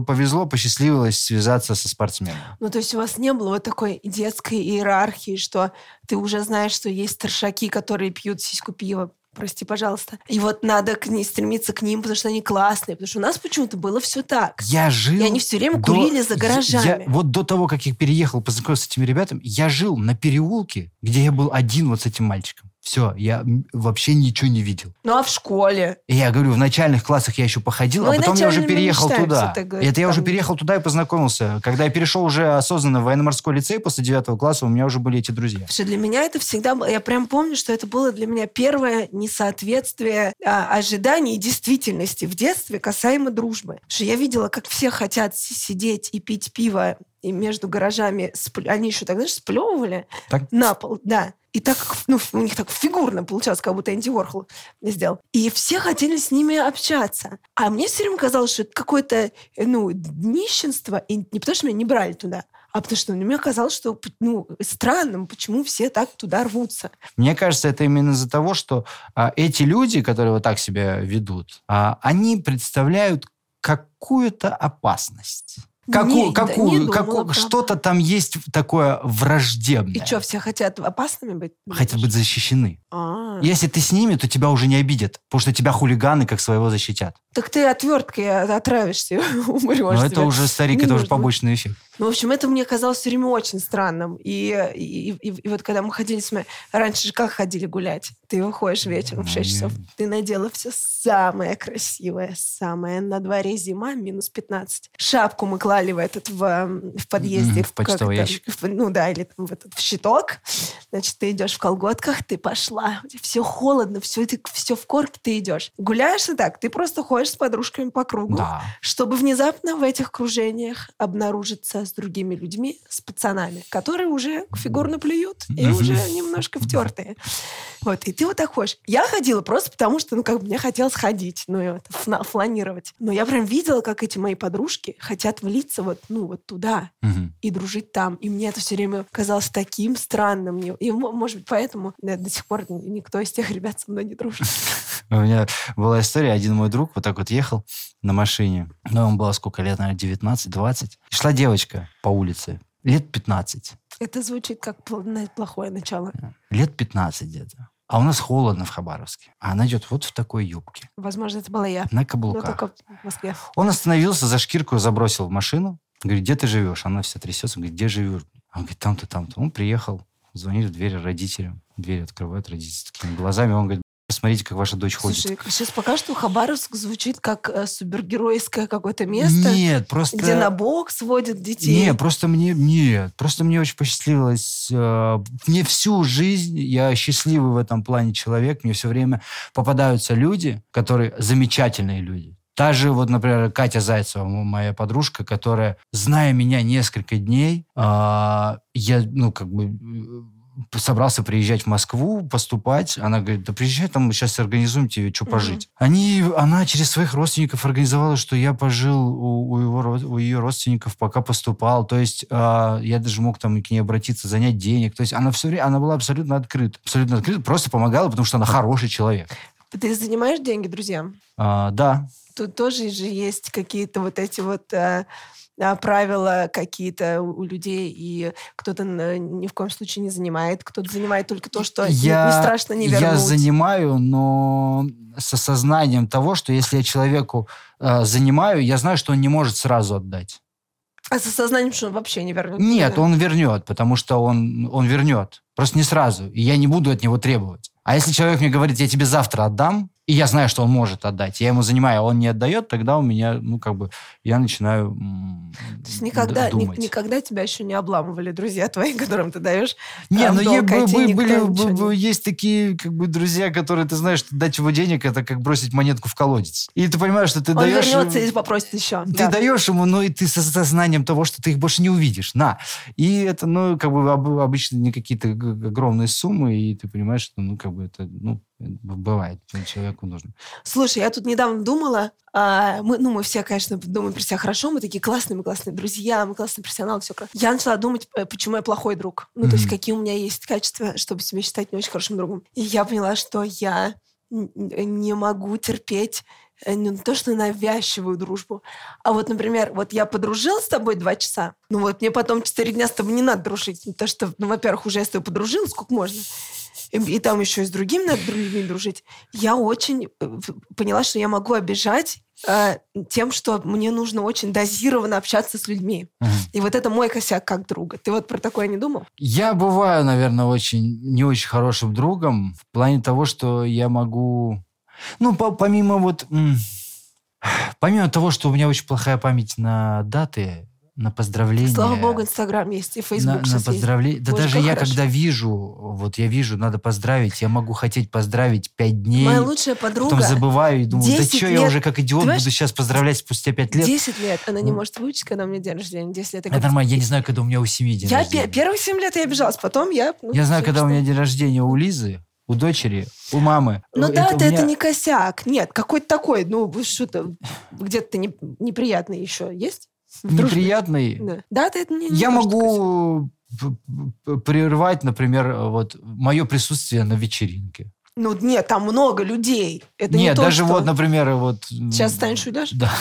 Speaker 1: повезло, посчастливилось связаться со спортсменом.
Speaker 2: Ну, то есть у вас не было вот такой детской иерархии, что ты уже знаешь, что есть старшаки, которые пьют сиську пива, прости, пожалуйста. И вот надо к ней стремиться к ним, потому что они классные. Потому что у нас почему-то было все так.
Speaker 1: Я жил...
Speaker 2: И они все время
Speaker 1: до-
Speaker 2: курили за
Speaker 1: я-
Speaker 2: гаражами.
Speaker 1: я- вот до того, как я переехал, познакомился с этими ребятами, я жил на переулке, где я был один вот с этим мальчиком. Все, я вообще ничего не видел.
Speaker 2: Ну, а в школе?
Speaker 1: И я говорю, в начальных классах я еще походил,
Speaker 2: Ну,
Speaker 1: а потом я уже переехал туда.
Speaker 2: ты
Speaker 1: И
Speaker 2: говоришь,
Speaker 1: это я уже переехал туда и познакомился. Когда я перешел уже осознанно в военно-морской лицей после девятого класса, у меня уже были эти друзья.
Speaker 2: Что для меня это всегда было... Я прям помню, что это было для меня первое несоответствие а, ожиданий и действительности в детстве касаемо дружбы. Что я видела, как все хотят сидеть и пить пиво и между гаражами сплю... они еще тогда же сплевывали
Speaker 1: Так?
Speaker 2: на пол, да. И так, ну, у них так фигурно получалось, как будто Энди Уорхол сделал. И все хотели с ними общаться. А мне все время казалось, что это какое-то, ну, нищенство. И не потому, что меня не брали туда, а потому что мне казалось, что, ну, странным, почему все так туда рвутся.
Speaker 1: Мне кажется, это именно из-за того, что а, эти люди, которые вот так себя ведут, а, они представляют какую-то опасность. Какую,
Speaker 2: Не,
Speaker 1: какую,
Speaker 2: не думала,
Speaker 1: каку-
Speaker 2: правда.
Speaker 1: что-то там есть такое враждебное.
Speaker 2: И что, все хотят опасными быть?
Speaker 1: Хотят быть защищены.
Speaker 2: А,
Speaker 1: Если ты с ними, то тебя уже не обидят, потому что тебя хулиганы как своего защитят.
Speaker 2: Так ты отверткой отравишься, умрешь.
Speaker 1: Но это уже, старик,
Speaker 2: не
Speaker 1: это уже
Speaker 2: нужно.
Speaker 1: побочный эффект.
Speaker 2: Ну, в общем, это мне казалось все время очень странным. И, и, и- и вот когда мы ходили с моей... Раньше же как ходили гулять? Ты выходишь вечером в
Speaker 1: Ну,
Speaker 2: 6
Speaker 1: не-
Speaker 2: часов, ты надела все самое красивое, самое. На дворе зима, минус 15. Шапку мы клали в этот, в, м, в подъезде.
Speaker 1: В почтовый ящик.
Speaker 2: в- ну да, или там в этот в щиток. Значит, ты идешь в колготках, ты пошла. Все холодно, все, все в корке, ты идешь. Гуляешь и так, ты просто ходишь с подружками по кругу
Speaker 1: Да.
Speaker 2: чтобы внезапно в этих кружениях обнаружиться с другими людьми, с пацанами, которые уже фигурно плюют и
Speaker 1: Мгм.
Speaker 2: уже немножко втертые. Вот, и ты вот так ходишь. Я ходила просто потому, что, ну, как бы мне хотелось ходить, ну, и вот, фланировать. Но я прям видела, как эти мои подружки хотят влиться вот, ну, вот туда
Speaker 1: Мгм.
Speaker 2: и дружить там. И мне это все время казалось таким странным. И, мо- может быть, поэтому э, до сих пор ни- никто из тех ребят со мной не дружит.
Speaker 1: У меня была история, один мой друг вот так вот ехал на машине. Ну, ему было сколько лет, наверное, 19-20. Шла девочка по улице, лет 15.
Speaker 2: Это звучит как плохое начало.
Speaker 1: Лет 15 где-то. А у нас холодно в Хабаровске. А она идет вот в такой юбке,
Speaker 2: Возможно, это была я.
Speaker 1: на
Speaker 2: Но
Speaker 1: каблуках.
Speaker 2: только в Москве.
Speaker 1: Он остановился, за шкирку забросил в машину. Говорит, где ты живешь? Она вся трясется. Говорит, где живешь? Он говорит, там-то, там-то. Он приехал, звонит в дверь родителям. Дверь открывают родители с такими глазами. Он говорит, посмотрите, как ваша дочь ходит.
Speaker 2: Слушай, сейчас пока что Хабаровск звучит как э, супергеройское какое-то место,
Speaker 1: Нет, просто...
Speaker 2: где на бокс водят детей.
Speaker 1: Не, просто мне нет, просто мне очень посчастливилось. э, Мне всю жизнь я счастливый в этом плане человек. Мне все время попадаются люди, которые замечательные люди. Та же, вот, например, Катя Зайцева, моя подружка, которая, зная меня несколько дней, а, я, ну, как бы э, собрался приезжать в Москву, поступать. Она говорит, да приезжай, там мы сейчас организуем тебе, что пожить. Они, она через своих родственников организовала, что я пожил у, у его, у ее родственников, пока поступал. То есть а, я даже мог там к ней обратиться, занять денег. То есть она все время, она была абсолютно открыта. Абсолютно открыта, просто помогала, потому что она хороший человек.
Speaker 2: Ты занимаешь деньги друзьям?
Speaker 1: А, да,
Speaker 2: Тут тоже же есть какие-то вот эти вот э, правила какие-то у людей, и кто-то н- ни в коем случае не занимает, кто-то занимает только то, что не- не страшно не вернуть.
Speaker 1: Я занимаю, но с осознанием того, что если я человеку э, занимаю, я знаю, что он не может сразу отдать.
Speaker 2: А с осознанием, что он вообще не вернет?
Speaker 1: Нет, он вернет, потому что он, он вернет. Просто не сразу. И я не буду от него требовать. А если человек мне говорит, я тебе завтра отдам, и я знаю, что он может отдать, я ему занимаю, а он не отдает, тогда у меня, ну, как бы, я начинаю
Speaker 2: То есть никогда,
Speaker 1: д-
Speaker 2: ни-
Speaker 1: думать.
Speaker 2: никогда тебя еще не обламывали друзья твои, которым ты даешь
Speaker 1: Не,
Speaker 2: а, в
Speaker 1: ну
Speaker 2: долг,
Speaker 1: е-
Speaker 2: а
Speaker 1: были,
Speaker 2: ничего
Speaker 1: бы-
Speaker 2: не-
Speaker 1: есть такие как бы друзья, которые ты знаешь, что дать его денег это как бросить монетку в колодец. И ты понимаешь, что ты
Speaker 2: Он
Speaker 1: даешь.
Speaker 2: вернется
Speaker 1: ему-
Speaker 2: и попросит еще.
Speaker 1: Ты
Speaker 2: Да.
Speaker 1: даешь ему, ну и ты со сознанием того, что ты их больше не увидишь. На. И это, ну, как бы об- обычно не какие-то огромные суммы, и ты понимаешь, что, ну, как бы это, ну, бывает, человеку нужно.
Speaker 2: Слушай, я тут недавно думала, а, мы, ну, мы все, конечно, думаем про себя хорошо, мы такие классные, мы классные друзья, мы классные профессионалы, все классно. Я начала думать, э, почему я плохой друг. Ну, то есть, какие у меня есть качества, чтобы себя считать не очень хорошим другом. И я поняла, что я не могу терпеть э, не то, что навязчивую дружбу, а вот, например, вот я подружилась с тобой два часа, ну вот мне потом четыре дня с тобой не надо дружить, потому что, ну, во-первых, уже я с тобой подружилась, сколько можно, и, и там еще и с другими людьми дружить. Я очень э, поняла, что я могу обижать э, тем, что мне нужно очень дозированно общаться с людьми.
Speaker 1: Мгм.
Speaker 2: И вот это мой косяк как друга. Ты вот про такое не думал?
Speaker 1: Я бываю, наверное, очень не очень хорошим другом в плане того, что я могу... Ну, по- помимо вот... Помимо того, что у меня очень плохая память на даты, на поздравление.
Speaker 2: Слава богу, Инстаграм есть и
Speaker 1: на,
Speaker 2: Фейсбук
Speaker 1: на
Speaker 2: есть.
Speaker 1: поздравление. Да
Speaker 2: Боже,
Speaker 1: даже я,
Speaker 2: хорошо.
Speaker 1: когда вижу, вот я вижу, надо поздравить, я могу хотеть поздравить пять дней,
Speaker 2: Моя лучшая подруга
Speaker 1: потом забываю и думаю, да
Speaker 2: 10
Speaker 1: что я уже как идиот буду сейчас поздравлять спустя пять лет.
Speaker 2: 10 лет. Она не
Speaker 1: Ну.
Speaker 2: может выучить, когда у меня день рождения. 10 лет. Я
Speaker 1: Это нормально, я не знаю, когда у меня у семьи день
Speaker 2: Я
Speaker 1: рождения.
Speaker 2: пе- первые 7 лет я обижалась, потом я... ну,
Speaker 1: Я знаю, когда у меня день рождения у Лизы, у дочери, у мамы.
Speaker 2: Ну
Speaker 1: Это
Speaker 2: да, это, это
Speaker 1: меня-
Speaker 2: не косяк. Нет, какой-то такой, ну, что-то где-то не- неприятный еще есть?
Speaker 1: Неприятный.
Speaker 2: Да, да это, это не, не
Speaker 1: Я могу прервать, например, вот мое присутствие на вечеринке.
Speaker 2: Ну, нет, там много людей. Это не
Speaker 1: Нет,
Speaker 2: то,
Speaker 1: даже
Speaker 2: что-
Speaker 1: вот, например, вот...
Speaker 2: Сейчас встанешь и уйдешь?
Speaker 1: Да.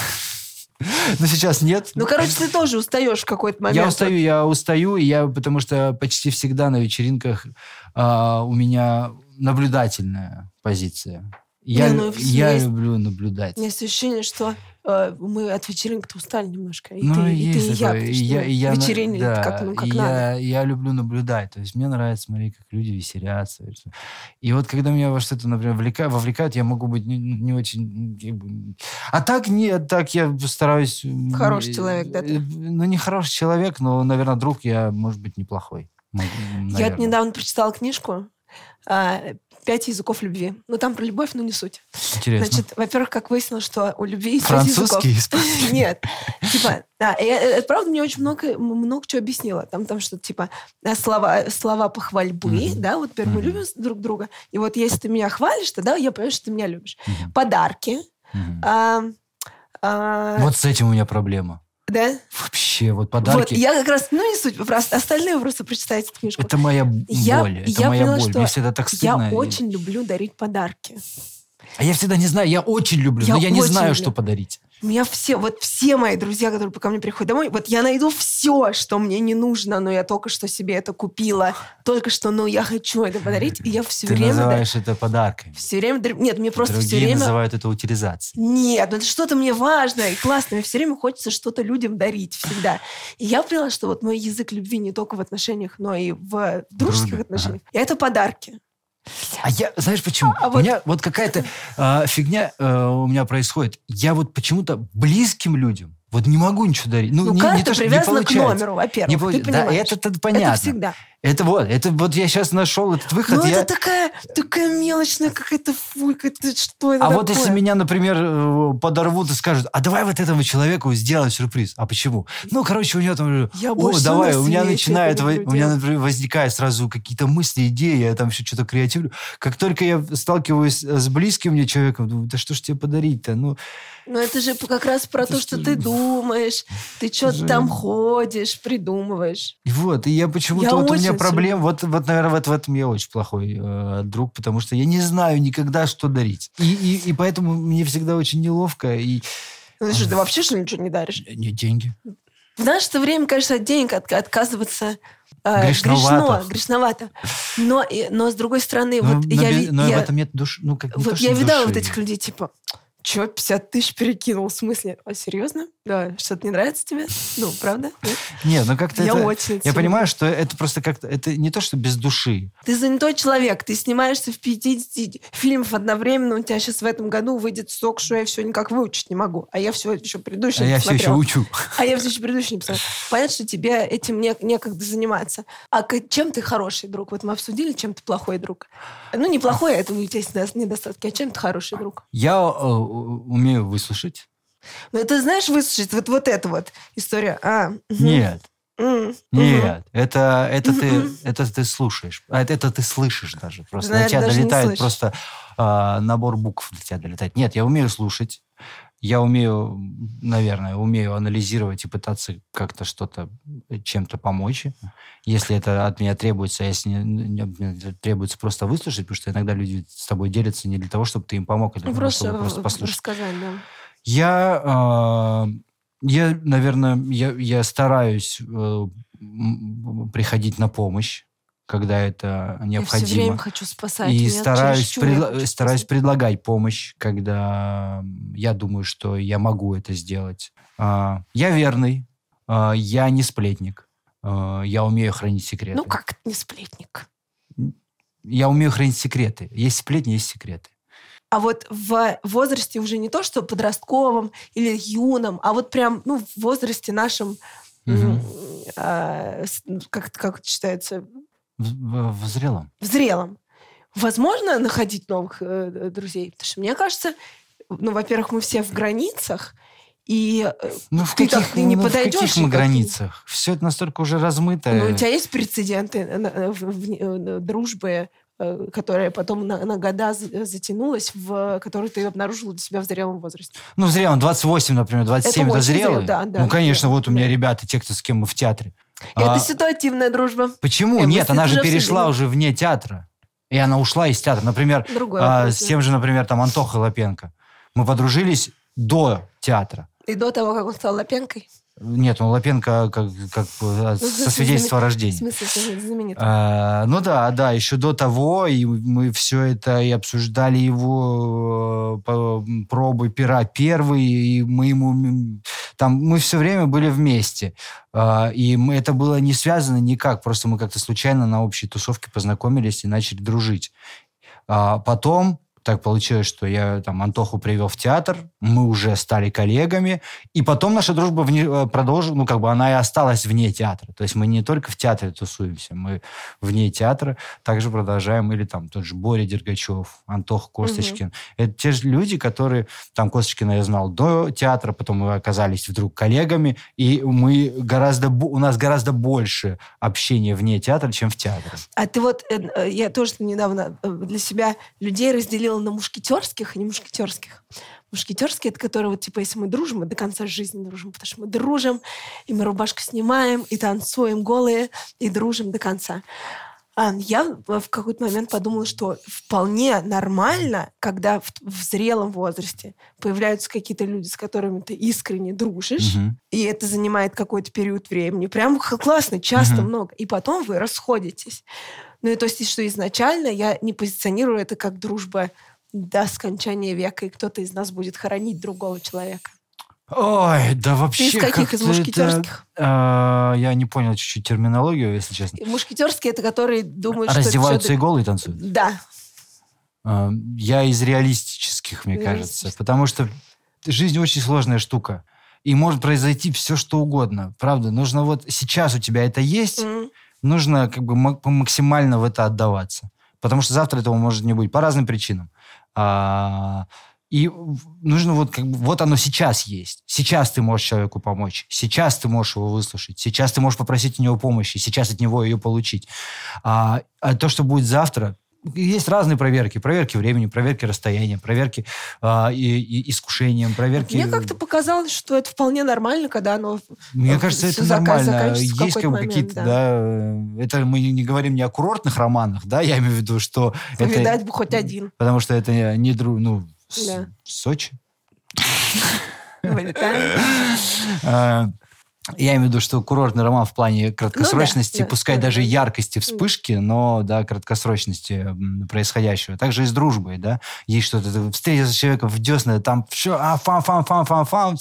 Speaker 1: Но сейчас нет.
Speaker 2: Ну, короче, ты тоже устаешь в какой-то момент.
Speaker 1: Я устаю, я устаю, и я, потому что почти всегда на вечеринках а, у меня наблюдательная позиция. Я,
Speaker 2: Не, ну,
Speaker 1: я
Speaker 2: есть-
Speaker 1: люблю наблюдать.
Speaker 2: У меня есть ощущение, что э, мы от вечеринок-то устали немножко. И
Speaker 1: ну,
Speaker 2: ты, и
Speaker 1: есть
Speaker 2: ты, и я.
Speaker 1: такое.
Speaker 2: потому
Speaker 1: И я, и я
Speaker 2: вечеринили
Speaker 1: да,
Speaker 2: как, ну, как
Speaker 1: и
Speaker 2: надо.
Speaker 1: я, я люблю наблюдать. То есть мне нравится смотреть, как люди веселятся. и вот когда меня во что-то, например, вовлекают, вовлекают, я могу быть не, не очень... А так нет, так я стараюсь...
Speaker 2: Хороший человек, да, ты?
Speaker 1: э, Ну, не хороший человек, но, наверное, друг я, может быть, неплохой. М,
Speaker 2: Я
Speaker 1: наверное.
Speaker 2: недавно прочитала книжку а, «Пять языков любви». Ну, там про любовь, но не суть.
Speaker 1: Интересно.
Speaker 2: Значит, во-первых, как выяснилось, что у любви есть пять
Speaker 1: Французский,
Speaker 2: языков.
Speaker 1: испанский.
Speaker 2: Нет. Типа, да, и это, это правда мне очень много, много чего объяснило. Там, там что-то типа да, слова, слова похвальбы,
Speaker 1: Мгм.
Speaker 2: да, вот теперь мы
Speaker 1: Мгм.
Speaker 2: любим друг друга. И вот если ты меня хвалишь, тогда я понимаю, что ты меня любишь.
Speaker 1: Мгм.
Speaker 2: Подарки.
Speaker 1: Мгм.
Speaker 2: а, а,
Speaker 1: Вот с этим у меня проблема.
Speaker 2: Да?
Speaker 1: Вообще, вот
Speaker 2: Вот,
Speaker 1: подарки...
Speaker 2: я как раз, ну не суть, просто остальные просто прочитайте эту книжку.
Speaker 1: Это моя б-
Speaker 2: Я-
Speaker 1: боль. Это
Speaker 2: я
Speaker 1: моя
Speaker 2: поняла,
Speaker 1: боль.
Speaker 2: что
Speaker 1: Мне всегда так
Speaker 2: Я
Speaker 1: стыдно. и-
Speaker 2: очень люблю дарить подарки.
Speaker 1: А я всегда не знаю, я очень люблю,
Speaker 2: Я
Speaker 1: но я не знаю,
Speaker 2: люблю.
Speaker 1: что подарить.
Speaker 2: У меня все, вот все мои друзья, которые ко мне приходят домой, вот я найду все, что мне не нужно, но я только что себе это купила, только что, ну, я хочу это подарить, и я все
Speaker 1: Ты
Speaker 2: время...
Speaker 1: называешь это подарками.
Speaker 2: Все время... Нет, мне просто все
Speaker 1: Другие
Speaker 2: время...
Speaker 1: называют это утилизацией.
Speaker 2: Нет, ну это что-то мне важное и классное. Мне все время хочется что-то людям дарить всегда. И я поняла, что вот мой язык любви не только в отношениях, но и в дружеских
Speaker 1: Дружбе,
Speaker 2: отношениях. И это подарки.
Speaker 1: А я, знаешь почему?
Speaker 2: А
Speaker 1: у меня вот какая-то а, фигня а, у меня происходит. Я вот почему-то близким людям вот не могу ничего дарить. Ну,
Speaker 2: Ну,
Speaker 1: не,
Speaker 2: карта
Speaker 1: не то, что не
Speaker 2: привязана к номеру, во-первых.
Speaker 1: Не
Speaker 2: ты
Speaker 1: получ- Да,
Speaker 2: понимаешь.
Speaker 1: это, это понятно.
Speaker 2: Это всегда.
Speaker 1: Это вот, это вот я сейчас нашел этот выход.
Speaker 2: Ну,
Speaker 1: я...
Speaker 2: это такая, такая мелочная какая-то фуйка. Ты что это
Speaker 1: А вот если
Speaker 2: такое?
Speaker 1: меня, например, э, подорвут и скажут, а давай вот этому человеку сделаем сюрприз. А почему? Ну, короче, у него там...
Speaker 2: Я
Speaker 1: О, давай, у меня начинает,
Speaker 2: это
Speaker 1: во- у меня, например, возникает сразу какие-то мысли, идеи, я там еще что-то креативлю. Как только я сталкиваюсь с близким мне человеком, думаю, да что ж тебе подарить-то? Ну,
Speaker 2: Но это же как раз про
Speaker 1: Это
Speaker 2: то,
Speaker 1: что
Speaker 2: что ты думаешь, ты что-то там ходишь, придумываешь.
Speaker 1: и вот, и я почему-то,
Speaker 2: Я
Speaker 1: вот у меня проблем, вот, вот, наверное, вот в этом я очень плохой э, друг, потому что я не знаю никогда, что дарить. И, и, и поэтому мне всегда очень неловко, и
Speaker 2: Ну, что, ты вообще что ничего не даришь?
Speaker 1: не деньги.
Speaker 2: В наше время, конечно, от денег от- отказываться э,
Speaker 1: Грешновато.
Speaker 2: грешно, грешновато. Но, и- но с другой стороны,
Speaker 1: Но,
Speaker 2: вот
Speaker 1: но
Speaker 2: я,
Speaker 1: но
Speaker 2: я-
Speaker 1: в этом нет души. Ну, как, не то,
Speaker 2: вот я видала
Speaker 1: души.
Speaker 2: вот этих людей, типа, что, 50 тысяч перекинул? В смысле? А серьезно? Да, что-то не нравится тебе? Ну, правда? Нет?
Speaker 1: Нет, ну как-то
Speaker 2: Я
Speaker 1: это...
Speaker 2: очень
Speaker 1: Я
Speaker 2: сильно.
Speaker 1: понимаю, что это просто как-то... Это не то, что без души.
Speaker 2: Ты занятой человек, ты снимаешься в 50 фильмов одновременно, у тебя сейчас в этом году выйдет сок, что я все никак выучить не могу. А я все еще предыдущий
Speaker 1: А я все еще учу.
Speaker 2: А я все еще предыдущий не посмотрела. Понятно, что тебе этим не, некогда заниматься. А чем ты хороший друг? Вот мы обсудили, чем ты плохой друг. Ну, не плохой, это у тебя недо- недостатки. А чем ты хороший друг?
Speaker 1: Я э, умею выслушать.
Speaker 2: Ну, это знаешь, выслушать вот, вот эту вот историю. А, мгм,
Speaker 1: Нет,
Speaker 2: мгм.
Speaker 1: нет. Это, это, ты, это ты слушаешь. А Это, это ты слышишь даже. Просто
Speaker 2: Наверное,
Speaker 1: до тебя
Speaker 2: даже
Speaker 1: долетает просто а, набор букв до тебя долетает. Нет, я умею слушать. Я умею, наверное, умею анализировать и пытаться как-то что-то, э, чем-то помочь. Если это от меня требуется, а если не- не- требуется просто выслушать, потому что иногда люди с тобой делятся не для того, чтобы ты им помог, а для того,
Speaker 2: просто,
Speaker 1: чтобы просто
Speaker 2: э,
Speaker 1: послушать.
Speaker 2: рассказать, да.
Speaker 1: Я, а, я наверное, я, я стараюсь э, приходить на помощь, когда это
Speaker 2: Я все время
Speaker 1: необходимо.
Speaker 2: хочу спасать.
Speaker 1: И стараюсь, предла-
Speaker 2: хочу
Speaker 1: стараюсь
Speaker 2: спасать.
Speaker 1: предлагать помощь, когда я думаю, что я могу это сделать. А, Я верный, а, я не сплетник, а, я умею хранить секреты.
Speaker 2: Ну, как не сплетник?
Speaker 1: Я умею хранить секреты. Есть сплетни, есть секреты.
Speaker 2: А вот в возрасте уже не то, что подростковом или юном, а вот прям, ну, в возрасте нашем а, с- как, как это считается,
Speaker 1: В, в- в зрелом.
Speaker 2: в зрелом, возможно находить новых э, э, друзей? Потому что мне кажется, ну, во-первых, мы все в границах, и э,
Speaker 1: Ну, в
Speaker 2: Ты
Speaker 1: каких,
Speaker 2: так, ты не
Speaker 1: ну, в
Speaker 2: подойдешь
Speaker 1: каких мы границах? Все это настолько уже размыто.
Speaker 2: ну, у тебя есть прецеденты э, в- в- дружбы, которая потом на, на года за- затянулась, в которую ты обнаружил для себя в зрелом возрасте.
Speaker 1: Ну, в зрелом 28, например, 27 это,
Speaker 2: очень
Speaker 1: зрелый.
Speaker 2: зрело, да, да,
Speaker 1: ну, конечно,
Speaker 2: да,
Speaker 1: вот у меня
Speaker 2: да.
Speaker 1: ребята, те, кто с кем мы в театре.
Speaker 2: Это
Speaker 1: А,
Speaker 2: ситуативная дружба.
Speaker 1: Почему?
Speaker 2: Э,
Speaker 1: Нет, она же перешла уже вне театра. И она ушла из театра. Например,
Speaker 2: Другой
Speaker 1: а,
Speaker 2: вопрос,
Speaker 1: с тем же, например, там Антоха Лапенко. Мы подружились до театра.
Speaker 2: И до того, как он стал Лапенкой.
Speaker 1: Нет, ну Лапенко как, как бы,
Speaker 2: Ну,
Speaker 1: со свидетельства о
Speaker 2: В
Speaker 1: рождения.
Speaker 2: смысле, знаменитый.
Speaker 1: А, ну да, да, еще до того, и мы все это и обсуждали его э, пробы пера первый, и мы ему там мы все время были вместе, А, и мы, это было не связано никак, просто мы как-то случайно на общей тусовке познакомились и начали дружить. А потом так получилось, что я там Антоху привел в театр, мы уже стали коллегами, и потом наша дружба вне, э, продолжила, ну, как бы она и осталась вне театра. То есть мы не только в театре тусуемся, мы вне театра также продолжаем, или там тот же Боря Дергачев, Антох Косточкин. Это те же люди, которые, там Косточкина я знал до театра, потом мы оказались вдруг коллегами, и мы гораздо, у нас гораздо больше общения вне театра, чем в театре.
Speaker 2: А ты вот, э, э, я тоже недавно для себя людей разделила на мушкетерских и не мушкетерских. Мушкетерские, это которые, вот, типа, если мы дружим, мы до конца жизни дружим, потому что мы дружим, и мы рубашку снимаем, и танцуем голые, и дружим до конца. А я в какой-то момент подумала, что вполне нормально, когда в, в зрелом возрасте появляются какие-то люди, с которыми ты искренне дружишь,
Speaker 1: Мгм.
Speaker 2: и это занимает какой-то период времени. Прям классно, часто,
Speaker 1: Мгм.
Speaker 2: много. И потом вы расходитесь. Ну и то есть, что изначально я не позиционирую это как дружба до скончания века, и кто-то из нас будет хоронить другого человека.
Speaker 1: Ой, да вообще...
Speaker 2: Ты из каких? Из
Speaker 1: как-то это,
Speaker 2: мушкетерских?
Speaker 1: а, я не понял чуть-чуть терминологию, если честно.
Speaker 2: И Мушкетерские это которые думают,
Speaker 1: Раздеваются
Speaker 2: что...
Speaker 1: и
Speaker 2: это
Speaker 1: голые танцуют?
Speaker 2: Да.
Speaker 1: А, Я из реалистических, мне кажется. Потому что жизнь очень сложная штука. И может произойти все, что угодно. Правда, нужно вот сейчас у тебя это есть,
Speaker 2: М.
Speaker 1: нужно как бы ма- максимально в это отдаваться. Потому что завтра этого может не быть по разным причинам. А, и нужно вот как бы, вот оно сейчас есть. Сейчас ты можешь человеку помочь. Сейчас ты можешь его выслушать. Сейчас ты можешь попросить у него помощи. Сейчас от него ее получить. А, а то, что будет завтра, есть разные проверки. Проверки времени, проверки расстояния, проверки а, и, и искушением, проверки...
Speaker 2: Мне как-то показалось, что это вполне нормально, когда оно...
Speaker 1: Мне
Speaker 2: э,
Speaker 1: кажется, это нормально. Есть как бы какие-то,
Speaker 2: да.
Speaker 1: да. э, это мы не говорим не о курортных романах, да, я имею в виду, что это...
Speaker 2: Повидать бы хоть один.
Speaker 1: Потому что это не друг, ну, с-
Speaker 2: Да.
Speaker 1: Сочи.
Speaker 2: Вылетаем.
Speaker 1: Я имею в виду, что курортный роман в плане краткосрочности,
Speaker 2: Ну да,
Speaker 1: пускай
Speaker 2: да,
Speaker 1: даже
Speaker 2: да.
Speaker 1: яркости вспышки, но, да, краткосрочности происходящего. Также и с дружбой, да. Есть что-то, ты встретился с человеком в десна, там все, а, фам, фам, фам, фам, фам.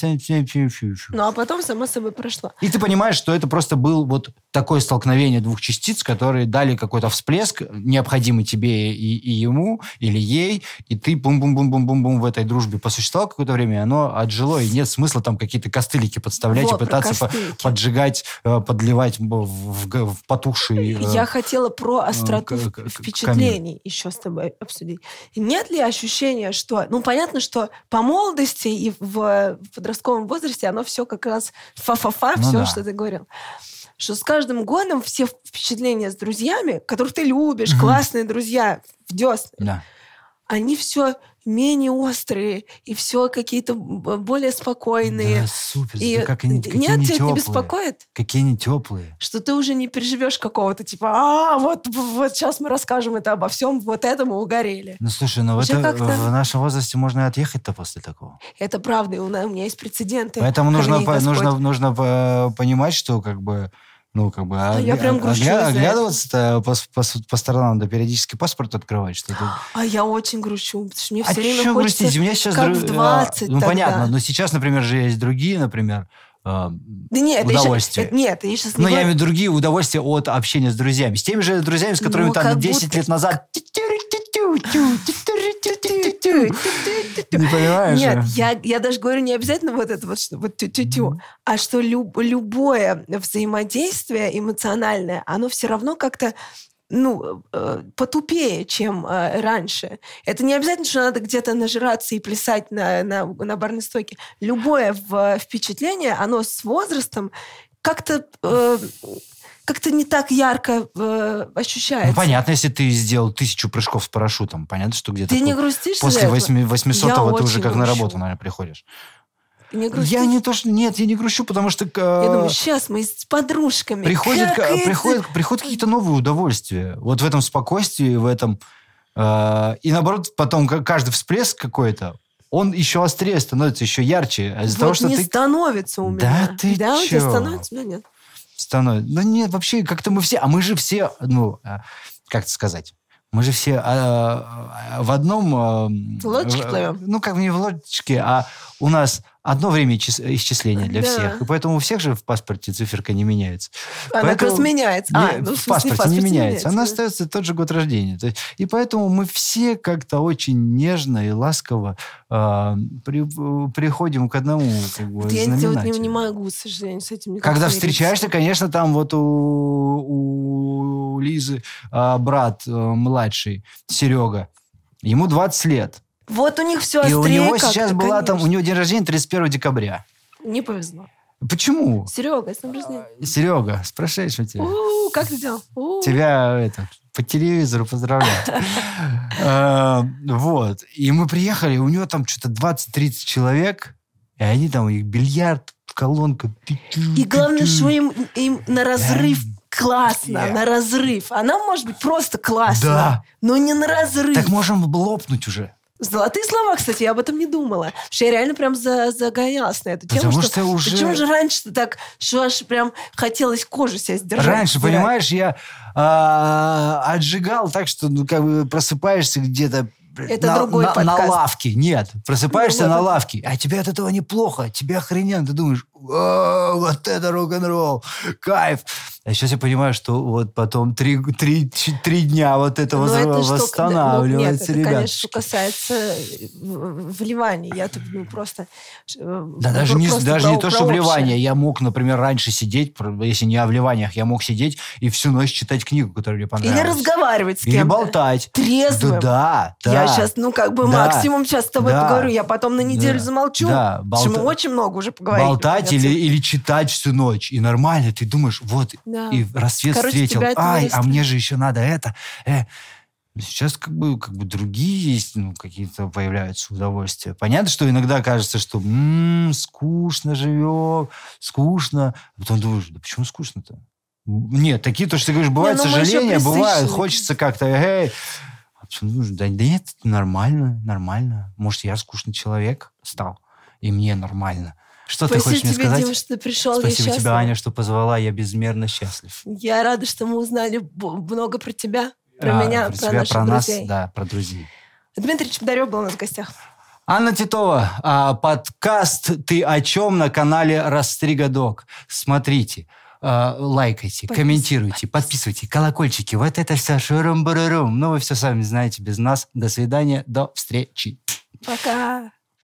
Speaker 2: Ну, а потом само собой прошло.
Speaker 1: И ты понимаешь, что это просто был вот такое столкновение двух частиц, которые дали какой-то всплеск, необходимый тебе и, и ему, или ей, и ты бум-бум-бум-бум-бум-бум в этой дружбе посуществовал какое-то время, оно отжило, и нет смысла там какие-то костылики подставлять
Speaker 2: Вот,
Speaker 1: и пытаться по-
Speaker 2: костылики.
Speaker 1: поджигать, э, подливать в, в потухший... э,
Speaker 2: Я хотела про остроту
Speaker 1: к-
Speaker 2: впечатлений еще с тобой обсудить. Нет ли ощущения, что... Ну, понятно, что по молодости и в, в подростковом возрасте оно все как раз фа-фа-фа,
Speaker 1: Ну
Speaker 2: все,
Speaker 1: да.
Speaker 2: что ты говорил. Что с каждым годом все впечатления с друзьями, которых ты любишь, классные друзья в десны,
Speaker 1: Да.
Speaker 2: они все менее острые и все какие-то более спокойные.
Speaker 1: Да, супер.
Speaker 2: И
Speaker 1: да как они, какие
Speaker 2: нет,
Speaker 1: они
Speaker 2: тебя это не
Speaker 1: теплые.
Speaker 2: беспокоит?
Speaker 1: Какие они теплые.
Speaker 2: что ты уже не переживешь какого-то типа, а вот, вот сейчас мы расскажем это обо всем, вот это мы угорели.
Speaker 1: Ну, слушай, ну
Speaker 2: Уже
Speaker 1: это, в нашем возрасте можно и отъехать-то после такого.
Speaker 2: Это правда, и у, на- у меня есть прецеденты.
Speaker 1: Поэтому нужно, по- нужно, нужно по- понимать, что как бы, ну, как бы,
Speaker 2: А я
Speaker 1: огля-
Speaker 2: прям грущу
Speaker 1: огля-
Speaker 2: из-за
Speaker 1: оглядываться по, по, по сторонам, да, периодически паспорт открывать, что ты...
Speaker 2: А я очень грущу, потому что мне
Speaker 1: А
Speaker 2: все время
Speaker 1: чё
Speaker 2: хочется...
Speaker 1: грустить? У меня сейчас...
Speaker 2: как
Speaker 1: дру-
Speaker 2: в
Speaker 1: а,
Speaker 2: 20
Speaker 1: Ну,
Speaker 2: тогда.
Speaker 1: понятно, но сейчас, например, же есть другие, например, а,
Speaker 2: Да нет,
Speaker 1: удовольствие.
Speaker 2: это- нет, я сейчас
Speaker 1: ну, я имею в виду другие удовольствия от общения с друзьями. С теми же друзьями, с которыми
Speaker 2: Ну,
Speaker 1: там
Speaker 2: как
Speaker 1: 10
Speaker 2: будто-
Speaker 1: лет назад... Не понимаешь?
Speaker 2: Нет, я, я даже говорю не обязательно вот это вот, вот тю-тю-тю, а что люб- любое взаимодействие эмоциональное, оно все равно как-то ну, потупее, чем раньше. Это не обязательно, что надо где-то нажираться и плясать на, на, на барной стойке. Любое в- впечатление, оно с возрастом как-то э, как-то не так ярко э, ощущается.
Speaker 1: Ну, понятно, если ты сделал тысячу прыжков с парашютом, понятно, что где-то
Speaker 2: Ты не грустишь
Speaker 1: после
Speaker 2: из-за этого?
Speaker 1: 8 800
Speaker 2: Я
Speaker 1: ты уже как на
Speaker 2: грущу.
Speaker 1: работу, наверное, приходишь.
Speaker 2: Не грустишь?
Speaker 1: Я не то, что... Нет, я не грущу, потому что... э,
Speaker 2: Я думаю, сейчас мы с подружками.
Speaker 1: приходят,
Speaker 2: как
Speaker 1: ка-
Speaker 2: это-
Speaker 1: приходят, приходят какие-то новые удовольствия. Вот в этом спокойствии, в этом... э, и наоборот, потом ка- каждый всплеск какой-то, он еще острее становится, еще ярче. Из-за
Speaker 2: Вот
Speaker 1: того, что
Speaker 2: не
Speaker 1: ты
Speaker 2: становится у
Speaker 1: Да
Speaker 2: меня.
Speaker 1: ты
Speaker 2: Да, у тебя
Speaker 1: чё?
Speaker 2: становится, у меня нет.
Speaker 1: Становится... Да нет, вообще, как-то мы все... А мы же все, ну, э, как это сказать? Мы же все э, э, в одном... э,
Speaker 2: Лодочке плывем?
Speaker 1: Ну, как не в лодочке, а у нас одно время исчисления для
Speaker 2: Да.
Speaker 1: всех. И поэтому у всех же в паспорте циферка не меняется.
Speaker 2: Она как раз меняется.
Speaker 1: Не,
Speaker 2: А, ну,
Speaker 1: в паспорте не меняется. Она
Speaker 2: да.
Speaker 1: остается тот же год рождения. И поэтому мы все как-то очень нежно и ласково э, при- приходим к одному как бы,
Speaker 2: Вот я вот не,
Speaker 1: знаменателю.
Speaker 2: не могу, к сожалению, с этим никак
Speaker 1: Когда встречаешься, конечно, там вот у, у Лизы а, брат э, младший, Серега, ему 20 лет.
Speaker 2: Вот у них все
Speaker 1: и
Speaker 2: острее
Speaker 1: у него сейчас была там, у
Speaker 2: конечно.
Speaker 1: него день рождения 31 декабря.
Speaker 2: Не повезло.
Speaker 1: Почему?
Speaker 2: Серега, с днем рождения.
Speaker 1: Серега, с прошедшим тебя.
Speaker 2: У, как ты делал? У.
Speaker 1: Тебя это, по телевизору поздравляю. Э, Вот. И мы приехали, у него там что-то 20-30 человек, и они там, у них бильярд, колонка.
Speaker 2: И главное, что им, им на разрыв классно, на разрыв. Она может быть просто классно,
Speaker 1: Да.
Speaker 2: но не на разрыв.
Speaker 1: Так можем лопнуть уже.
Speaker 2: Золотые слова, кстати, я об этом не думала. Потому что я реально прям за, загонялась на эту тему.
Speaker 1: Потому
Speaker 2: что,
Speaker 1: что уже-
Speaker 2: Почему же раньше так, что аж прям хотелось кожу себя сдержать?
Speaker 1: Раньше,
Speaker 2: сдирать?
Speaker 1: понимаешь, я а, отжигал так, что ну, как бы просыпаешься где-то
Speaker 2: Это
Speaker 1: на,
Speaker 2: другой
Speaker 1: на- на
Speaker 2: подкаст.
Speaker 1: лавке. Нет, просыпаешься
Speaker 2: Ну,
Speaker 1: на лавке, а тебе от этого неплохо, тебе охрененно. Ты думаешь, «О, вот это рок-н-ролл, кайф. А сейчас я понимаю, что вот потом три, три, три дня вот это
Speaker 2: Ну,
Speaker 1: воз-
Speaker 2: это что,
Speaker 1: восстанавливается,
Speaker 2: ну, нет, это, конечно, что касается э, в- вливаний. Я тут ну, просто... э,
Speaker 1: Да даже не,
Speaker 2: просто
Speaker 1: даже
Speaker 2: про-
Speaker 1: не то, что вливание. Я мог, например, раньше сидеть, если не о вливаниях, я мог сидеть и всю ночь читать книгу, которая мне понравилась.
Speaker 2: Или разговаривать с
Speaker 1: Или
Speaker 2: кем-то.
Speaker 1: болтать.
Speaker 2: Трезвым.
Speaker 1: Да, да.
Speaker 2: Я
Speaker 1: да.
Speaker 2: сейчас, ну, как бы
Speaker 1: Да.
Speaker 2: максимум сейчас с тобой
Speaker 1: Да.
Speaker 2: поговорю, я потом на неделю
Speaker 1: Да.
Speaker 2: замолчу.
Speaker 1: Да,
Speaker 2: что мы очень много уже поговорили.
Speaker 1: Болтать или, или читать всю ночь. И нормально, ты думаешь, вот,
Speaker 2: Да.
Speaker 1: и рассвет
Speaker 2: Короче,
Speaker 1: встретил. Ай, а мне же еще надо это. Э. Сейчас как бы, как бы другие есть, ну, какие-то появляются удовольствия. Понятно, что иногда кажется, что «М, скучно живем, скучно. А потом думаешь, да почему скучно-то? Нет, такие, то, что ты говоришь, бывают
Speaker 2: ну
Speaker 1: сожаления, бывают, хочется как-то, эй, а почему нужно? Да, да нет, нормально, нормально. Может, я скучный человек стал, и мне нормально. Что ты
Speaker 2: Спасибо
Speaker 1: хочешь мне сказать?
Speaker 2: Дима, что ты пришел.
Speaker 1: Спасибо тебе,
Speaker 2: счастлива.
Speaker 1: Аня, что позвала. Я безмерно счастлив.
Speaker 2: Я рада, что мы узнали много про тебя, про
Speaker 1: А,
Speaker 2: меня,
Speaker 1: про
Speaker 2: про,
Speaker 1: тебя,
Speaker 2: наших
Speaker 1: про нас,
Speaker 2: друзей.
Speaker 1: да, про друзей.
Speaker 2: Дмитрий Чеботарев был у нас в гостях.
Speaker 1: Анна Титова, а, подкаст «Ты о чем?» на канале «Растригадок». Смотрите, а, лайкайте,
Speaker 2: Подпис-
Speaker 1: комментируйте, подписывайте, колокольчики. Вот это все шурум-барурум. Ну, вы все сами знаете без нас. До свидания, до встречи.
Speaker 2: Пока.